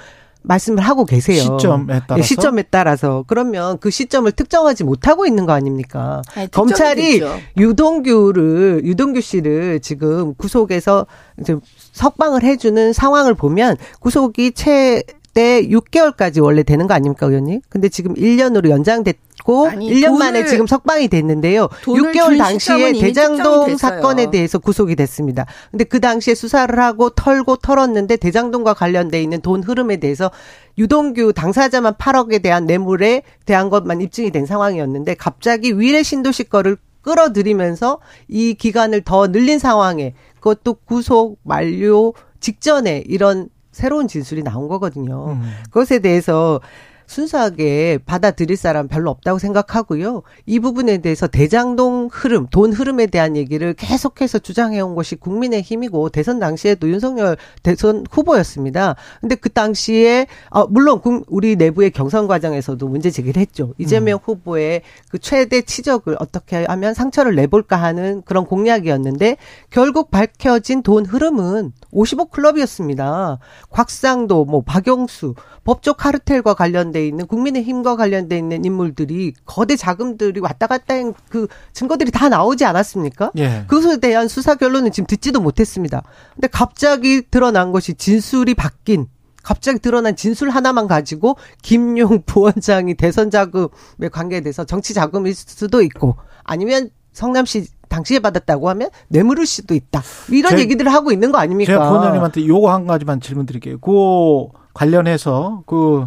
말씀을 하고 계세요. 시점에 따라서. 예, 시점에 따라서. 그러면 그 시점을 특정하지 못하고 있는 거 아닙니까? 아니, 검찰이 됐죠. 유동규를, 유동규 씨를 지금 구속에서 이제 석방을 해주는 상황을 보면 구속이 채, 때 6개월까지 원래 되는 거 아닙니까, 의원님? 근데 지금 1년으로 연장됐 고 아니, 1년 만에 지금 석방이 됐는데요. 6개월 당시에 대장동 사건에 대해서 구속이 됐습니다. 근데 그 당시에 수사를 하고 털고 털었는데 대장동과 관련돼 있는 돈 흐름에 대해서 유동규 당사자만 8억에 대한 뇌물에 대한 것만 입증이 된 상황이었는데 갑자기 위례 신도시 거를 끌어들이면서 이 기간을 더 늘린 상황에 그것도 구속 만료 직전에 이런 새로운 진술이 나온 거거든요. 음. 그것에 대해서 순수하게 받아들일 사람 별로 없다고 생각하고요. 이 부분에 대해서 대장동 흐름, 돈 흐름에 대한 얘기를 계속해서 주장해온 것이 국민의 힘이고 대선 당시에도 윤석열 대선 후보였습니다. 근데 그 당시에 어, 물론 우리 내부의 경선 과정에서도 문제 제기를 했죠. 이재명 음. 후보의 그 최대 치적을 어떻게 하면 상처를 내볼까 하는 그런 공약이었는데 결국 밝혀진 돈 흐름은 55 클럽이었습니다. 곽상도, 뭐 박영수, 법조 카르텔과 관련돼 있는 국민의힘과 관련돼 있는 인물들이 거대 자금들이 왔다 갔다 한 그 증거들이 다 나오지 않았습니까? 예. 그것에 대한 수사 결론은 지금 듣지도 못했습니다. 근데 갑자기 드러난 것이 진술이 바뀐 갑자기 드러난 진술 하나만 가지고 김용 부원장이 대선 자금의 관계에 대해서 정치 자금일 수도 있고 아니면 성남시 당시에 받았다고 하면 뇌물을 수도 있다. 이런 제, 얘기들을 하고 있는 거 아닙니까? 제가 부원장님한테 요거 한 가지만 질문 드릴게요. 그 관련해서 그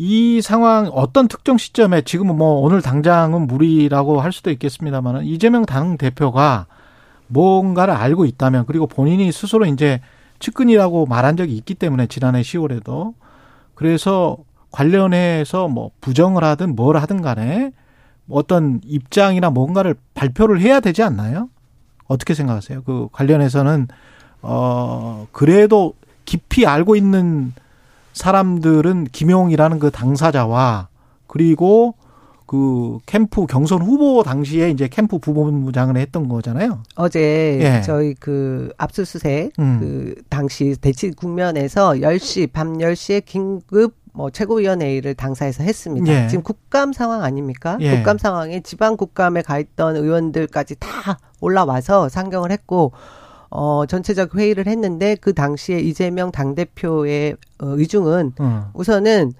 이 상황 어떤 특정 시점에 지금은 뭐 오늘 당장은 무리라고 할 수도 있겠습니다만은 이재명 당 대표가 뭔가를 알고 있다면 그리고 본인이 스스로 이제 측근이라고 말한 적이 있기 때문에 지난해 10월에도 그래서 관련해서 뭐 부정을 하든 뭘 하든 간에 어떤 입장이나 뭔가를 발표를 해야 되지 않나요? 어떻게 생각하세요? 그 관련해서는 어 그래도 깊이 알고 있는 사람들은 김용이라는 그 당사자와 그리고 그 캠프 경선 후보 당시에 이제 캠프 부본부장을 했던 거잖아요. 어제 예. 저희 그 압수수색 음. 그 당시 대치 국면에서 10시 밤 10시에 긴급 뭐 최고위원회의를 당사에서 했습니다. 예. 지금 국감 상황 아닙니까? 예. 국감 상황에 지방 국감에 가 있던 의원들까지 다 올라와서 상경을 했고 어, 전체적 회의를 했는데 그 당시에 이재명 당대표의 어, 의중은 음. 우선은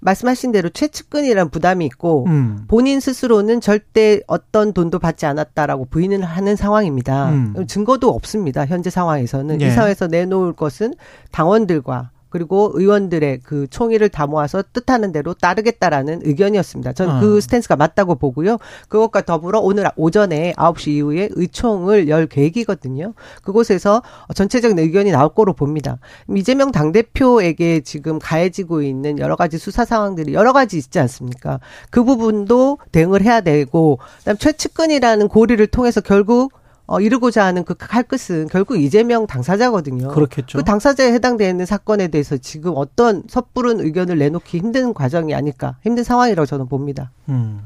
말씀하신 대로 최측근이란 부담이 있고 음. 본인 스스로는 절대 어떤 돈도 받지 않았다라고 부인을 하는 상황입니다. 음. 증거도 없습니다. 현재 상황에서는 예. 이 사회에서 내놓을 것은 당원들과 그리고 의원들의 그 총의를 다 모아서 뜻하는 대로 따르겠다라는 의견이었습니다. 저는 그 어. 스탠스가 맞다고 보고요. 그것과 더불어 오늘 오전에 9시 이후에 의총을 열 계획이거든요. 그곳에서 전체적인 의견이 나올 거로 봅니다. 이재명 당대표에게 지금 가해지고 있는 여러 가지 수사 상황들이 여러 가지 있지 않습니까? 그 부분도 대응을 해야 되고, 그다음 최측근이라는 고리를 통해서 결국 어, 이루고자 하는 그 칼끝은 결국 이재명 당사자거든요. 그렇겠죠. 그 당사자에 해당되는 사건에 대해서 지금 어떤 섣부른 의견을 내놓기 힘든 과정이 아닐까, 힘든 상황이라고 저는 봅니다. 음.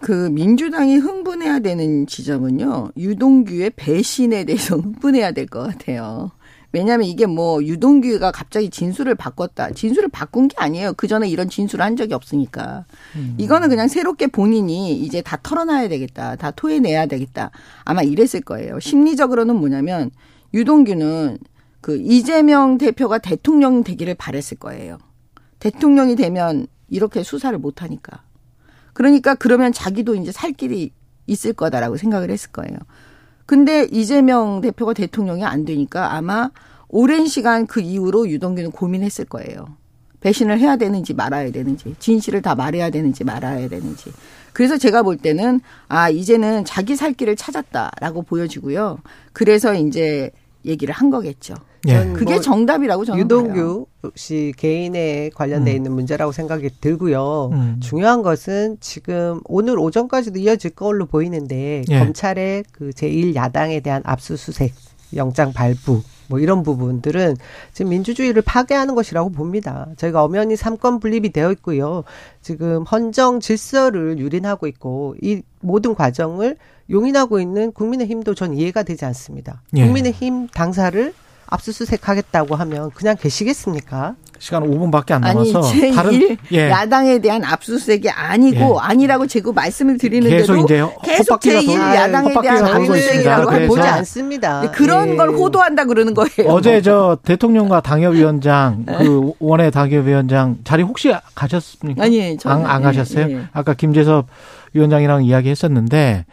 그 민주당이 흥분해야 되는 지점은요, 유동규의 배신에 대해서 흥분해야 될 것 같아요. 왜냐하면 이게 뭐 유동규가 갑자기 진술을 바꿨다. 진술을 바꾼 게 아니에요. 그 전에 이런 진술을 한 적이 없으니까. 음. 이거는 그냥 새롭게 본인이 이제 다 털어놔야 되겠다. 다 토해내야 되겠다. 아마 이랬을 거예요. 심리적으로는 뭐냐면 유동규는 그 이재명 대표가 대통령 되기를 바랬을 거예요. 대통령이 되면 이렇게 수사를 못 하니까. 그러니까 그러면 자기도 이제 살 길이 있을 거다라고 생각을 했을 거예요. 근데 이재명 대표가 대통령이 안 되니까 아마 오랜 시간 그 이후로 유동규는 고민했을 거예요. 배신을 해야 되는지 말아야 되는지, 진실을 다 말해야 되는지 말아야 되는지. 그래서 제가 볼 때는 아, 이제는 자기 살 길을 찾았다라고 보여지고요. 그래서 이제 얘기를 한 거겠죠. 예. 그게 뭐 정답이라고 저는 유동규 봐요. 씨 개인에 관련돼 음. 있는 문제라고 생각이 들고요. 음. 중요한 것은 지금 오늘 오전까지도 이어질 걸로 보이는데 예. 검찰의 그 제1 야당에 대한 압수수색 영장 발부 뭐 이런 부분들은 지금 민주주의를 파괴하는 것이라고 봅니다. 저희가 엄연히 삼권 분립이 되어 있고요. 지금 헌정 질서를 유린하고 있고 이 모든 과정을 용인하고 있는 국민의힘도 전 이해가 되지 않습니다. 예. 국민의힘 당사를 압수수색 하겠다고 하면 그냥 계시겠습니까? 시간 5분밖에 안 남아서 아니, 다른 예. 야당에 대한 압수수색이 아니고 예. 아니라고 제가 말씀을 드리는데도 계속 이제 계속 제1 야당에 대한 압수수색이라고 보지 않습니다. 그런 예. 걸 호도한다 그러는 거예요. 어제 저 대통령과 당협위원장 네. 그 원외 당협위원장 자리 혹시 가셨습니까? 아니, 안, 안 가셨어요? 예. 아까 김재섭 위원장이랑 이야기했었는데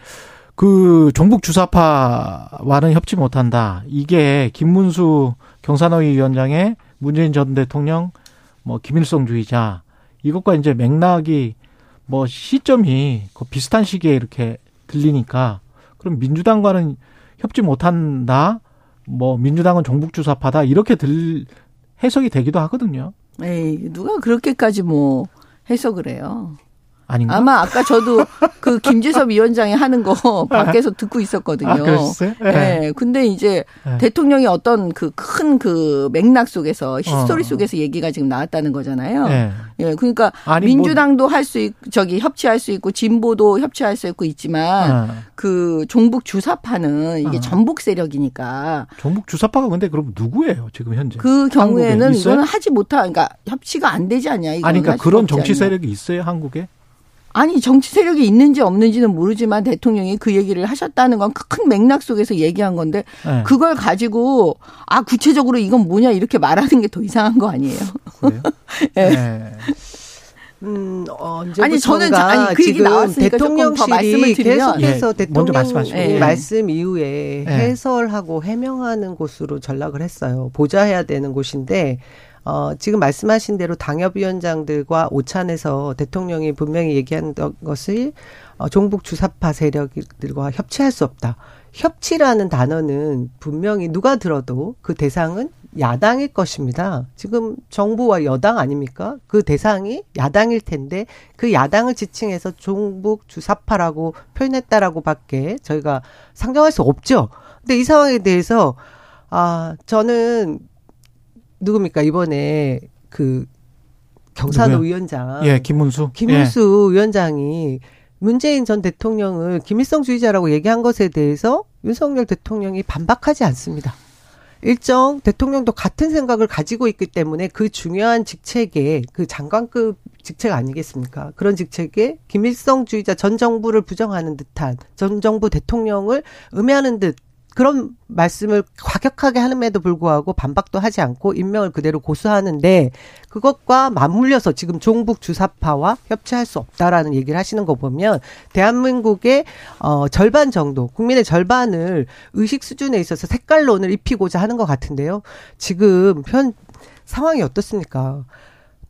그 종북 주사파와는 협치 못한다. 이게 김문수 경산노위 위원장의 문재인 전 대통령 뭐 김일성 주의자 이것과 이제 맥락이 뭐 시점이 비슷한 시기에 이렇게 들리니까 그럼 민주당과는 협치 못한다. 뭐 민주당은 종북 주사파다 이렇게 들 해석이 되기도 하거든요. 에이 누가 그렇게까지 뭐 해석을 해요. 아닌가? 아마 아까 저도 그 김재섭 위원장이 하는 거 밖에서 듣고 있었거든요. 아, 그랬어요? 네. 네. 근데 이제 네. 대통령이 어떤 그 큰그 그 맥락 속에서 history 어. 속에서 얘기가 지금 나왔다는 거잖아요. 네. 예. 그러니까 아니, 뭐 민주당도 뭐. 할수 있, 저기 협치할 수 있고 진보도 협치할 수 있고 있지만 어. 그 종북 주사파는 이게 어. 전북 세력이니까. 종북 주사파가 근데 그럼 누구예요? 지금 현재? 그 경우에는 이거는 하지 못하 그러니까 협치가 안 되지 않냐 이거. 아니 그러니까 그런 정치 세력이 있어요, 한국에? 아니 정치 세력이 있는지 없는지는 모르지만 대통령이 그 얘기를 하셨다는 건 큰 맥락 속에서 얘기한 건데 네. 그걸 가지고 아 구체적으로 이건 뭐냐 이렇게 말하는 게 더 이상한 거 아니에요? 그래요? 네. 네. 음, 아니 저는 아니 그 얘기 나왔으니까 대통령실이 계속해서 네. 대통령 네. 말씀 이후에 네. 해설하고 해명하는 곳으로 전락을 했어요. 보좌해야 되는 곳인데 어, 지금 말씀하신 대로 당협위원장들과 오찬에서 대통령이 분명히 얘기한 것을 어, 종북 주사파 세력들과 협치할 수 없다. 협치라는 단어는 분명히 누가 들어도 그 대상은 야당일 것입니다. 지금 정부와 여당 아닙니까? 그 대상이 야당일 텐데 그 야당을 지칭해서 종북 주사파라고 표현했다라고 밖에 저희가 상정할 수 없죠. 근데 이 상황에 대해서 아, 저는 누굽니까 이번에 그 경산호 위원장 예 김문수 김문수 예. 위원장이 문재인 전 대통령을 김일성주의자라고 얘기한 것에 대해서 윤석열 대통령이 반박하지 않습니다. 일정 대통령도 같은 생각을 가지고 있기 때문에 그 중요한 직책에 그 장관급 직책 아니겠습니까? 그런 직책에 김일성주의자 전 정부를 부정하는 듯한 전 정부 대통령을 음해하는 듯 그런 말씀을 과격하게 하는에도 불구하고 반박도 하지 않고 임명을 그대로 고수하는데 그것과 맞물려서 지금 종북 주사파와 협치할 수 없다라는 얘기를 하시는 거 보면 대한민국의 어 절반 정도 국민의 절반을 의식 수준에 있어서 색깔론을 입히고자 하는 것 같은데요. 지금 현 상황이 어떻습니까?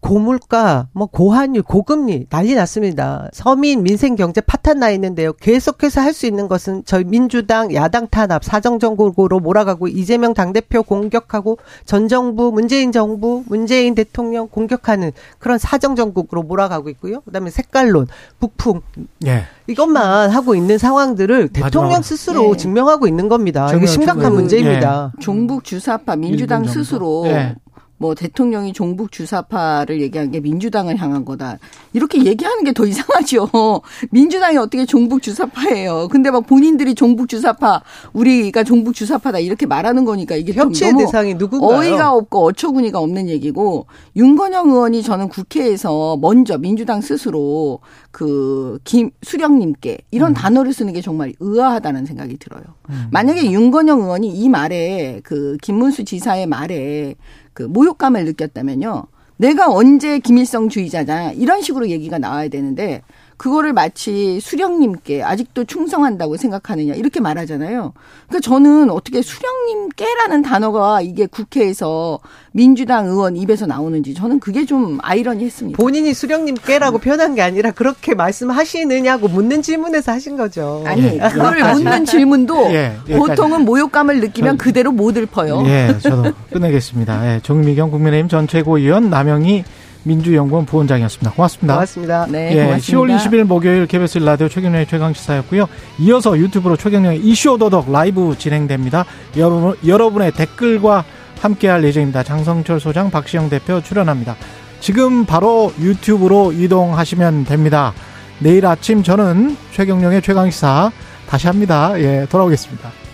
고물가, 뭐 고환율, 고금리 난리 났습니다. 서민 민생 경제 파탄 나 있는데요. 계속해서 할 수 있는 것은 저희 민주당 야당 탄압 사정 정국으로 몰아가고 이재명 당대표 공격하고 전 정부 문재인 정부 문재인 대통령 공격하는 그런 사정 정국으로 몰아가고 있고요. 그다음에 색깔론, 북풍 예. 이것만 하고 있는 상황들을 대통령. 스스로 예. 증명하고 있는 겁니다. 이게 심각한 문제입니다. 예. 종북 주사파 민주당 스스로 예. 뭐 대통령이 종북 주사파를 얘기한 게 민주당을 향한 거다. 이렇게 얘기하는 게 더 이상하죠. 민주당이 어떻게 종북 주사파예요. 근데 막 본인들이 종북 주사파, 우리가 종북 주사파다 이렇게 말하는 거니까 이게 협치의 너무 대상이 누군가요? 어이가 없고 어처구니가 없는 얘기고 윤건영 의원이 저는 국회에서 먼저 민주당 스스로 그 김 수령님께 이런 음. 단어를 쓰는 게 정말 의아하다는 생각이 들어요. 음. 만약에 윤건영 의원이 이 말에 그 김문수 지사의 말에 그 모욕감을 느꼈다면요. 내가 언제 김일성주의자냐 이런 식으로 얘기가 나와야 되는데 그거를 마치 수령님께 아직도 충성한다고 생각하느냐 이렇게 말하잖아요. 그러니까 저는 어떻게 수령님께라는 단어가 이게 국회에서 민주당 의원 입에서 나오는지 저는 그게 좀 아이러니했습니다. 본인이 수령님께라고 표현한 게 아니라 그렇게 말씀하시느냐고 묻는 질문에서 하신 거죠. 아니 예. 그걸 묻는 질문도 예, 보통은 모욕감을 느끼면 그대로 못 읊어요. 예, 저도 끝내겠습니다. 예, 정미경 국민의힘 전 최고위원 남영희 민주연구원 부원장이었습니다. 고맙습니다. 고맙습니다. 네, 예, 고맙습니다. 10월 20일 목요일 KBS 라디오 최경련의 최강시사였고요. 이어서 유튜브로 최경련의 이슈 오도독 라이브 진행됩니다. 여러분, 여러분의 댓글과 함께할 예정입니다. 장성철 소장, 박시영 대표 출연합니다. 지금 바로 유튜브로 이동하시면 됩니다. 내일 아침 저는 최경령의 최강시사 다시 합니다. 예, 돌아오겠습니다.